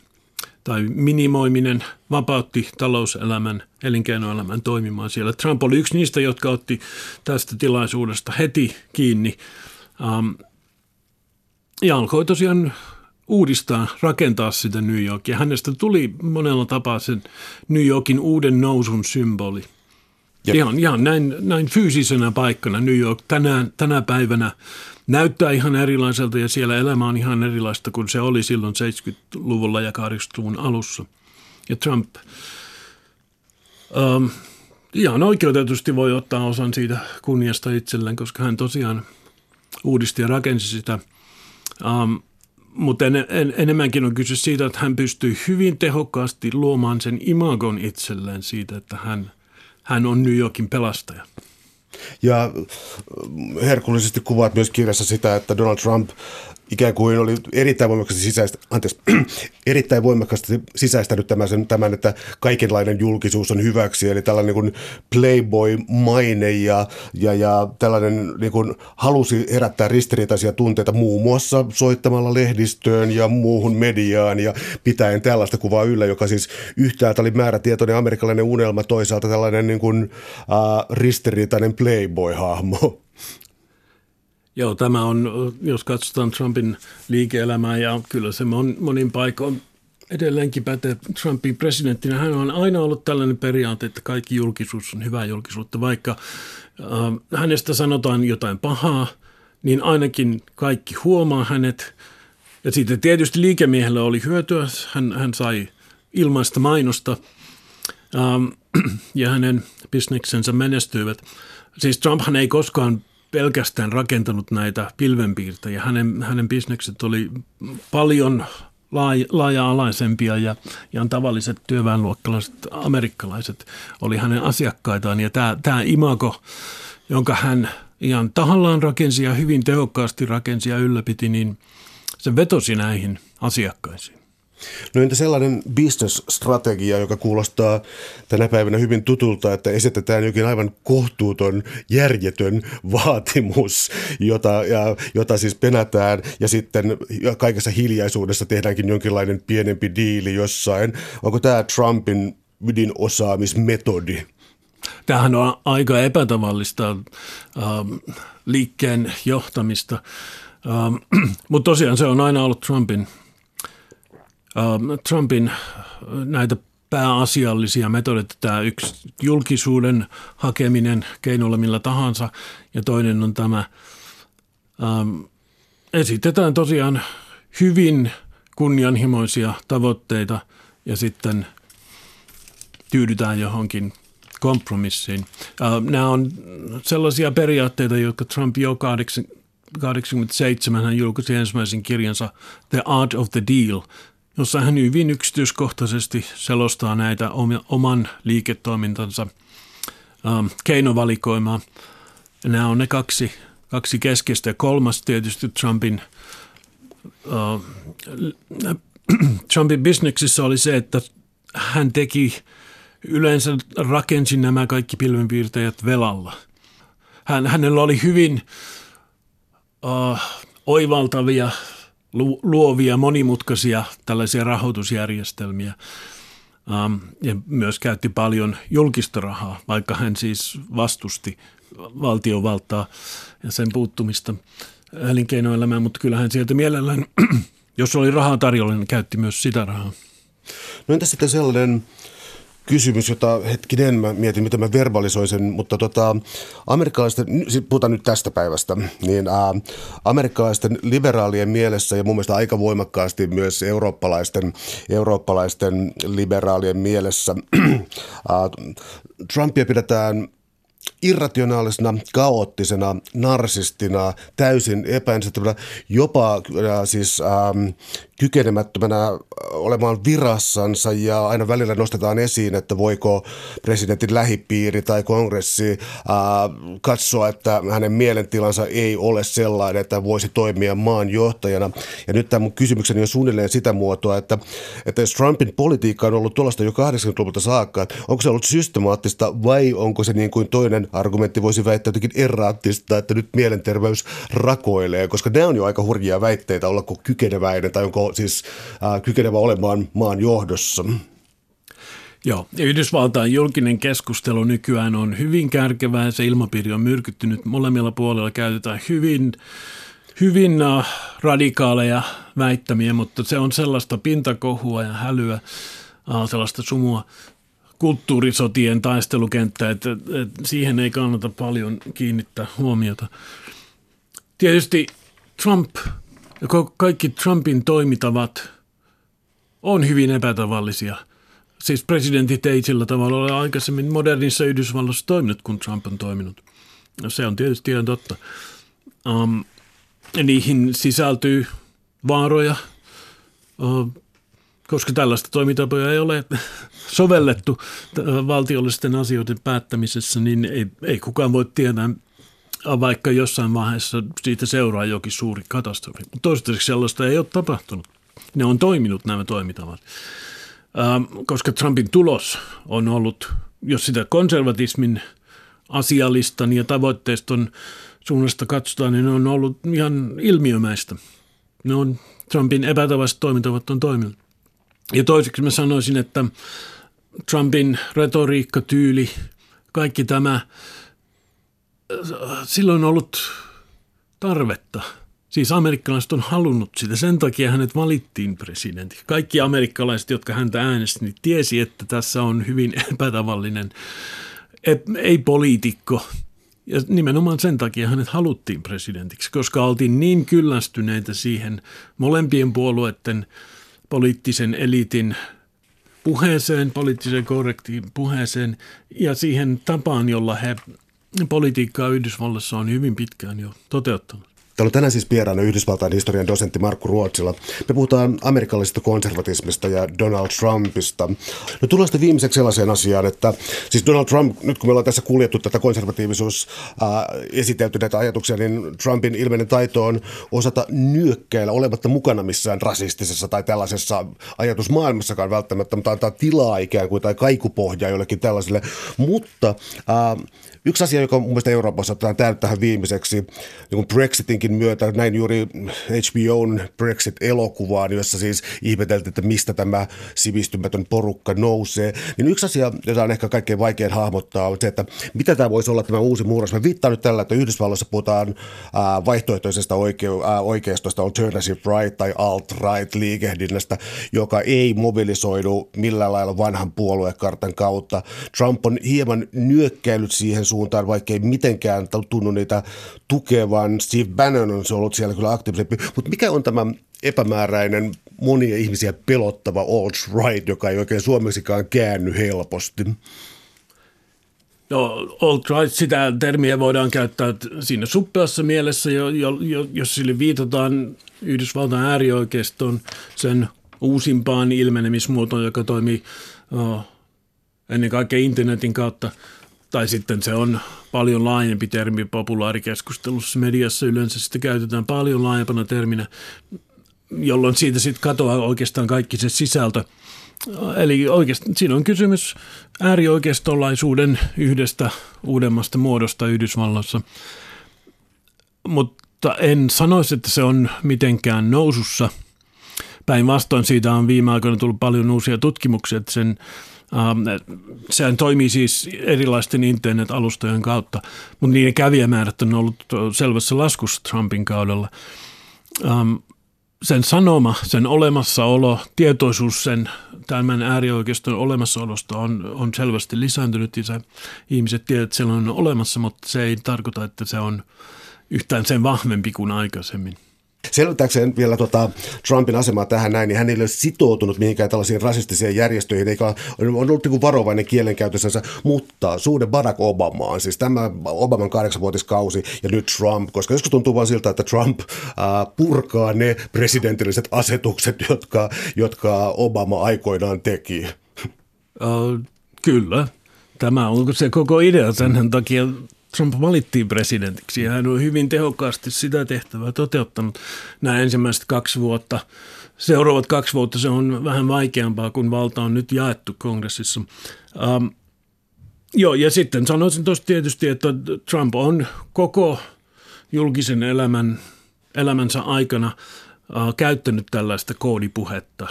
Speaker 3: tai minimoiminen vapautti talouselämän, elinkeinoelämän toimimaan siellä. Trump oli yksi niistä, jotka otti tästä tilaisuudesta heti kiinni Um, ja alkoi tosiaan uudistaa, rakentaa sitä New Yorkia. Hänestä tuli monella tapaa sen New Yorkin uuden nousun symboli. Jep. Ihan, ihan näin, näin fyysisenä paikkana New York tänään, tänä päivänä näyttää ihan erilaiselta ja siellä elämä on ihan erilaista kuin se oli silloin 70-luvulla ja 80-luvun alussa. Ja Trump um, ihan oikeutetusti voi ottaa osan siitä kunniasta itselleen, koska hän tosiaan – uudisti ja rakensi sitä. Um, mutta en, en, enemmänkin on kyse siitä, että hän pystyi hyvin tehokkaasti luomaan sen imagon itselleen siitä, että hän, hän on New Yorkin pelastaja.
Speaker 2: Ja herkullisesti kuvaat myös kirjassa sitä, että Donald Trump ikään kuin oli erittäin voimakkaasti sisäistä, anteeksi, erittäin voimakkaasti sisäistänyt tämän, sen, tämän, että kaikenlainen julkisuus on hyväksi, eli tällainen niin playboy-maine ja, ja, ja tällainen niin kuin halusi herättää ristiriitaisia tunteita muun muassa soittamalla lehdistöön ja muuhun mediaan ja pitäen tällaista kuvaa yllä, joka siis yhtäältä oli määrätietoinen amerikkalainen unelma, toisaalta tällainen niin kuin, äh, ristiriitainen playboy-hahmo.
Speaker 3: Joo, tämä on, jos katsotaan Trumpin liike-elämää ja kyllä se on monin paikoin edelleenkin pätee Trumpin presidenttinä. Hän on aina ollut tällainen periaate, että kaikki julkisuus on hyvää julkisuutta. Vaikka äh, hänestä sanotaan jotain pahaa, niin ainakin kaikki huomaa hänet. Ja siitä tietysti liikemiehellä oli hyötyä. Hän, hän sai ilmaista mainosta ähm, ja hänen bisneksensä menestyivät. Siis Trumphan ei koskaan pelkästään rakentanut näitä pilvenpiirtäjiä. Hänen, hänen bisnekset oli paljon laaja-alaisempia ja ihan tavalliset työväenluokkalaiset amerikkalaiset oli hänen asiakkaitaan. Ja tämä, tämä imago, jonka hän ihan tahallaan rakensi ja hyvin tehokkaasti rakensi ja ylläpiti, niin se vetosi näihin asiakkaisiin.
Speaker 2: No entä sellainen business-strategia, joka kuulostaa tänä päivänä hyvin tutulta, että esitetään jokin aivan kohtuuton, järjetön vaatimus, jota, ja, jota siis penätään ja sitten kaikessa hiljaisuudessa tehdäänkin jonkinlainen pienempi diili jossain. Onko tämä Trumpin ydinosaamismetodi?
Speaker 3: Tämähän on aika epätavallista ähm, liikkeen johtamista, ähm, mutta tosiaan se on aina ollut Trumpin – Trumpin äh, näitä pääasiallisia metodeita, tämä yksi julkisuuden hakeminen keinolla millä tahansa ja toinen on tämä ähm, esitetään tosiaan hyvin kunnianhimoisia tavoitteita ja sitten tyydytään johonkin kompromissiin. Nämä on sellaisia periaatteita, jotka Trump jo 1987 hän julkaisi ensimmäisen kirjansa The Art of the Deal, jossa hän hyvin yksityiskohtaisesti selostaa näitä oman liiketoimintansa keinovalikoimaa. Nämä on ne kaksi, kaksi keskeistä. Kolmas tietysti Trumpin, uh, Trumpin bisneksissä oli se, että hän teki yleensä rakensi nämä kaikki pilvenpiirtäjät velalla. Hän, hänellä oli hyvin uh, oivaltavia, luovia, monimutkaisia tällaisia rahoitusjärjestelmiä. Um, ja myös käytti paljon julkista rahaa, vaikka hän siis vastusti valtiovaltaa ja sen puuttumista elinkeinoelämään, mutta kyllähän sieltä mielellään, jos oli rahaa tarjolla, niin käytti myös sitä rahaa.
Speaker 2: No entä sitten sellainen kysymys, jota hetkinen mä mietin, miten mä verbalisoisin, mutta tota, amerikkalaisten, puhutaan nyt tästä päivästä, niin ää, amerikkalaisten liberaalien mielessä ja mun mielestä aika voimakkaasti myös eurooppalaisten, eurooppalaisten liberaalien mielessä ää, Trumpia pidetään irrationaalisena, kaoottisena, narsistina, täysin epäonnistuneena, jopa siis ähm, kykenemättömänä olemaan virassansa ja aina välillä nostetaan esiin, että voiko presidentin lähipiiri tai kongressi äh, katsoa, että hänen mielentilansa ei ole sellainen, että voisi toimia maan johtajana. Ja nyt tämä mun kysymykseni on suunnilleen sitä muotoa, että, että jos Trumpin politiikka on ollut tuollaista jo 80-luvulta saakka, onko se ollut systemaattista vai onko se niin kuin toinen argumentti voisi väittää jotenkin erraattista, että nyt mielenterveys rakoilee, koska nämä on jo aika hurjia väitteitä, ollako kykeneväinen tai onko siis äh, kykenevä olemaan maan johdossa.
Speaker 3: Joo, ja Yhdysvaltain julkinen keskustelu nykyään on hyvin kärkevää, se ilmapiiri on myrkyttynyt, molemmilla puolilla käytetään hyvin, hyvin uh, radikaaleja väittämiä, mutta se on sellaista pintakohua ja hälyä, uh, sellaista sumua kulttuurisotien taistelukenttä, että, että siihen ei kannata paljon kiinnittää huomiota. Tietysti Trump ja kaikki Trumpin toimitavat on hyvin epätavallisia. Siis presidentit ei sillä tavalla ole aikaisemmin modernissa Yhdysvalloissa toiminut, kun Trump on toiminut. No, se on tietysti ihan totta. Um, niihin sisältyy vaaroja, uh, koska tällaista toimintapoja ei ole sovellettu valtiollisten asioiden päättämisessä, niin ei, ei kukaan voi tietää, vaikka jossain vaiheessa siitä seuraa jokin suuri katastrofi. Toistaiseksi sellaista ei ole tapahtunut. Ne on toiminut nämä toimintavat. Ähm, koska Trumpin tulos on ollut, jos sitä konservatismin asialistan ja tavoitteiston suunnasta katsotaan, niin ne on ollut ihan ilmiömäistä. Ne on Trumpin epätavalliset toimintavat on toiminut. Ja toiseksi mä sanoisin, että Trumpin retoriikka, tyyli, kaikki tämä, silloin ollut tarvetta. Siis amerikkalaiset on halunnut sitä, sen takia hänet valittiin presidentti. Kaikki amerikkalaiset, jotka häntä äänesti, niin tiesi, että tässä on hyvin epätavallinen, ei poliitikko. Ja nimenomaan sen takia hänet haluttiin presidentiksi, koska oltiin niin kyllästyneitä siihen molempien puolueiden poliittisen elitin puheeseen, poliittiseen korrektiin puheeseen ja siihen tapaan, jolla he politiikkaa Yhdysvalloissa on hyvin pitkään jo toteuttanut.
Speaker 2: Täällä on tänään siis vieraana Yhdysvaltain historian dosentti Markku Ruotsilla. Me puhutaan amerikkalaisesta konservatismista ja Donald Trumpista. No tullaan sitten viimeiseksi sellaiseen asiaan, että siis Donald Trump, nyt kun me ollaan tässä kuljettu tätä konservatiivisuus äh, esitelty näitä ajatuksia, niin Trumpin ilmeinen taito on osata nyökkäillä olematta mukana missään rasistisessa tai tällaisessa ajatusmaailmassakaan välttämättä, mutta antaa tilaa ikään kuin tai kaikupohjaa jollekin tällaiselle. Mutta äh, Yksi asia, joka mun mielestä Euroopassa otetaan täältä tähän viimeiseksi, niin Brexitinkin myötä, näin juuri HBOn Brexit-elokuvaan, jossa siis ihmeteltiin, että mistä tämä sivistymätön porukka nousee, niin yksi asia, jota on ehkä kaikkein vaikein hahmottaa, on se, että mitä tämä voisi olla tämä uusi murros. Mä viittaan nyt tällä, että Yhdysvalloissa puhutaan vaihtoehtoisesta oike- ää, oikeistosta, alternative right tai alt-right liikehdinnästä, joka ei mobilisoidu millään lailla vanhan puoluekartan kautta. Trump on hieman nyökkäillyt siihen suuntaan, vaikka ei mitenkään tunnu niitä tukevan. Steve Bannon on se ollut siellä kyllä aktiivisempi. Mutta mikä on tämä epämääräinen, monia ihmisiä pelottava alt-right, joka ei oikein suomeksikaan käänny helposti?
Speaker 3: No, alt-right, sitä termiä voidaan käyttää siinä suppeassa mielessä, jo, jo, jo, jos sille viitataan Yhdysvaltain äärioikeiston sen uusimpaan ilmenemismuotoon, joka toimii oh, ennen kaikkea internetin kautta, tai sitten se on paljon laajempi termi populaarikeskustelussa. Mediassa yleensä sitä käytetään paljon laajempana terminä, jolloin siitä sitten katoaa oikeastaan kaikki se sisältö. Eli oikeastaan siinä on kysymys äärioikeistolaisuuden yhdestä uudemmasta muodosta Yhdysvalloissa. Mutta en sanoisi, että se on mitenkään nousussa. Päinvastoin siitä on viime aikoina tullut paljon uusia tutkimuksia, että sen Ähm, sehän toimii siis erilaisten internet-alustojen kautta, mutta niiden kävijämäärät on ollut selvässä laskussa Trumpin kaudella. Ähm, sen sanoma, sen olemassaolo, tietoisuus sen tämän äärioikeiston olemassaolosta on, on selvästi lisääntynyt ja se, ihmiset tietävät, että se on olemassa, mutta se ei tarkoita, että se on yhtään sen vahvempi kuin aikaisemmin.
Speaker 2: Selvittääkseen vielä tota Trumpin asemaa tähän näin, niin hän ei ole sitoutunut mihinkään tällaisiin rasistisiin järjestöihin, eikä on ollut niin varovainen kielenkäytössänsä, mutta suhde Barack Obamaan, siis tämä Obaman kahdeksanvuotiskausi ja nyt Trump, koska joskus tuntuu vaan siltä, että Trump äh, purkaa ne presidentilliset asetukset, jotka, jotka Obama aikoinaan teki.
Speaker 3: Uh, kyllä. Tämä on se koko idea sen takia Trump valittiin presidentiksi ja hän on hyvin tehokkaasti sitä tehtävää toteuttanut nämä ensimmäiset kaksi vuotta. Seuraavat kaksi vuotta se on vähän vaikeampaa, kun valta on nyt jaettu kongressissa. Um, joo, ja sitten sanoisin tuosta tietysti, että Trump on koko julkisen elämän, elämänsä aikana uh, käyttänyt tällaista koodipuhetta,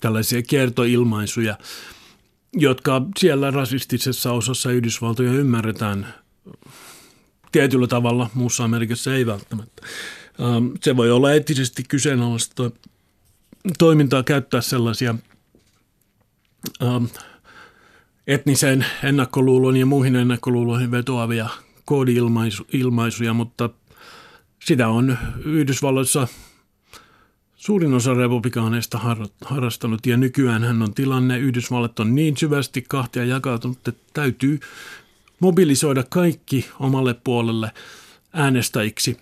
Speaker 3: tällaisia kiertoilmaisuja, jotka siellä rasistisessa osassa Yhdysvaltoja ymmärretään – tietyllä tavalla, muussa Amerikassa ei välttämättä. Ähm, se voi olla eettisesti kyseenalaista toimintaa käyttää sellaisia ähm, etniseen ennakkoluuloon ja muihin ennakkoluuloihin vetoavia koodi-ilmaisuja, mutta sitä on Yhdysvalloissa suurin osa republikaaneista harrastanut ja nykyään hän on tilanne, Yhdysvallat on niin syvästi kahtia jakautunut, että täytyy mobilisoida kaikki omalle puolelle äänestäjiksi,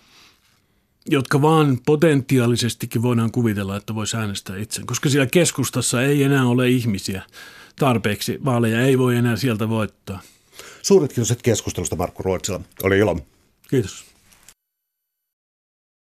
Speaker 3: jotka vaan potentiaalisestikin voidaan kuvitella, että voisi äänestää itse. Koska siellä keskustassa ei enää ole ihmisiä tarpeeksi, vaaleja ei voi enää sieltä voittaa.
Speaker 2: Suuret kiitokset keskustelusta Markku Ruotsila. Oli ilo.
Speaker 3: Kiitos.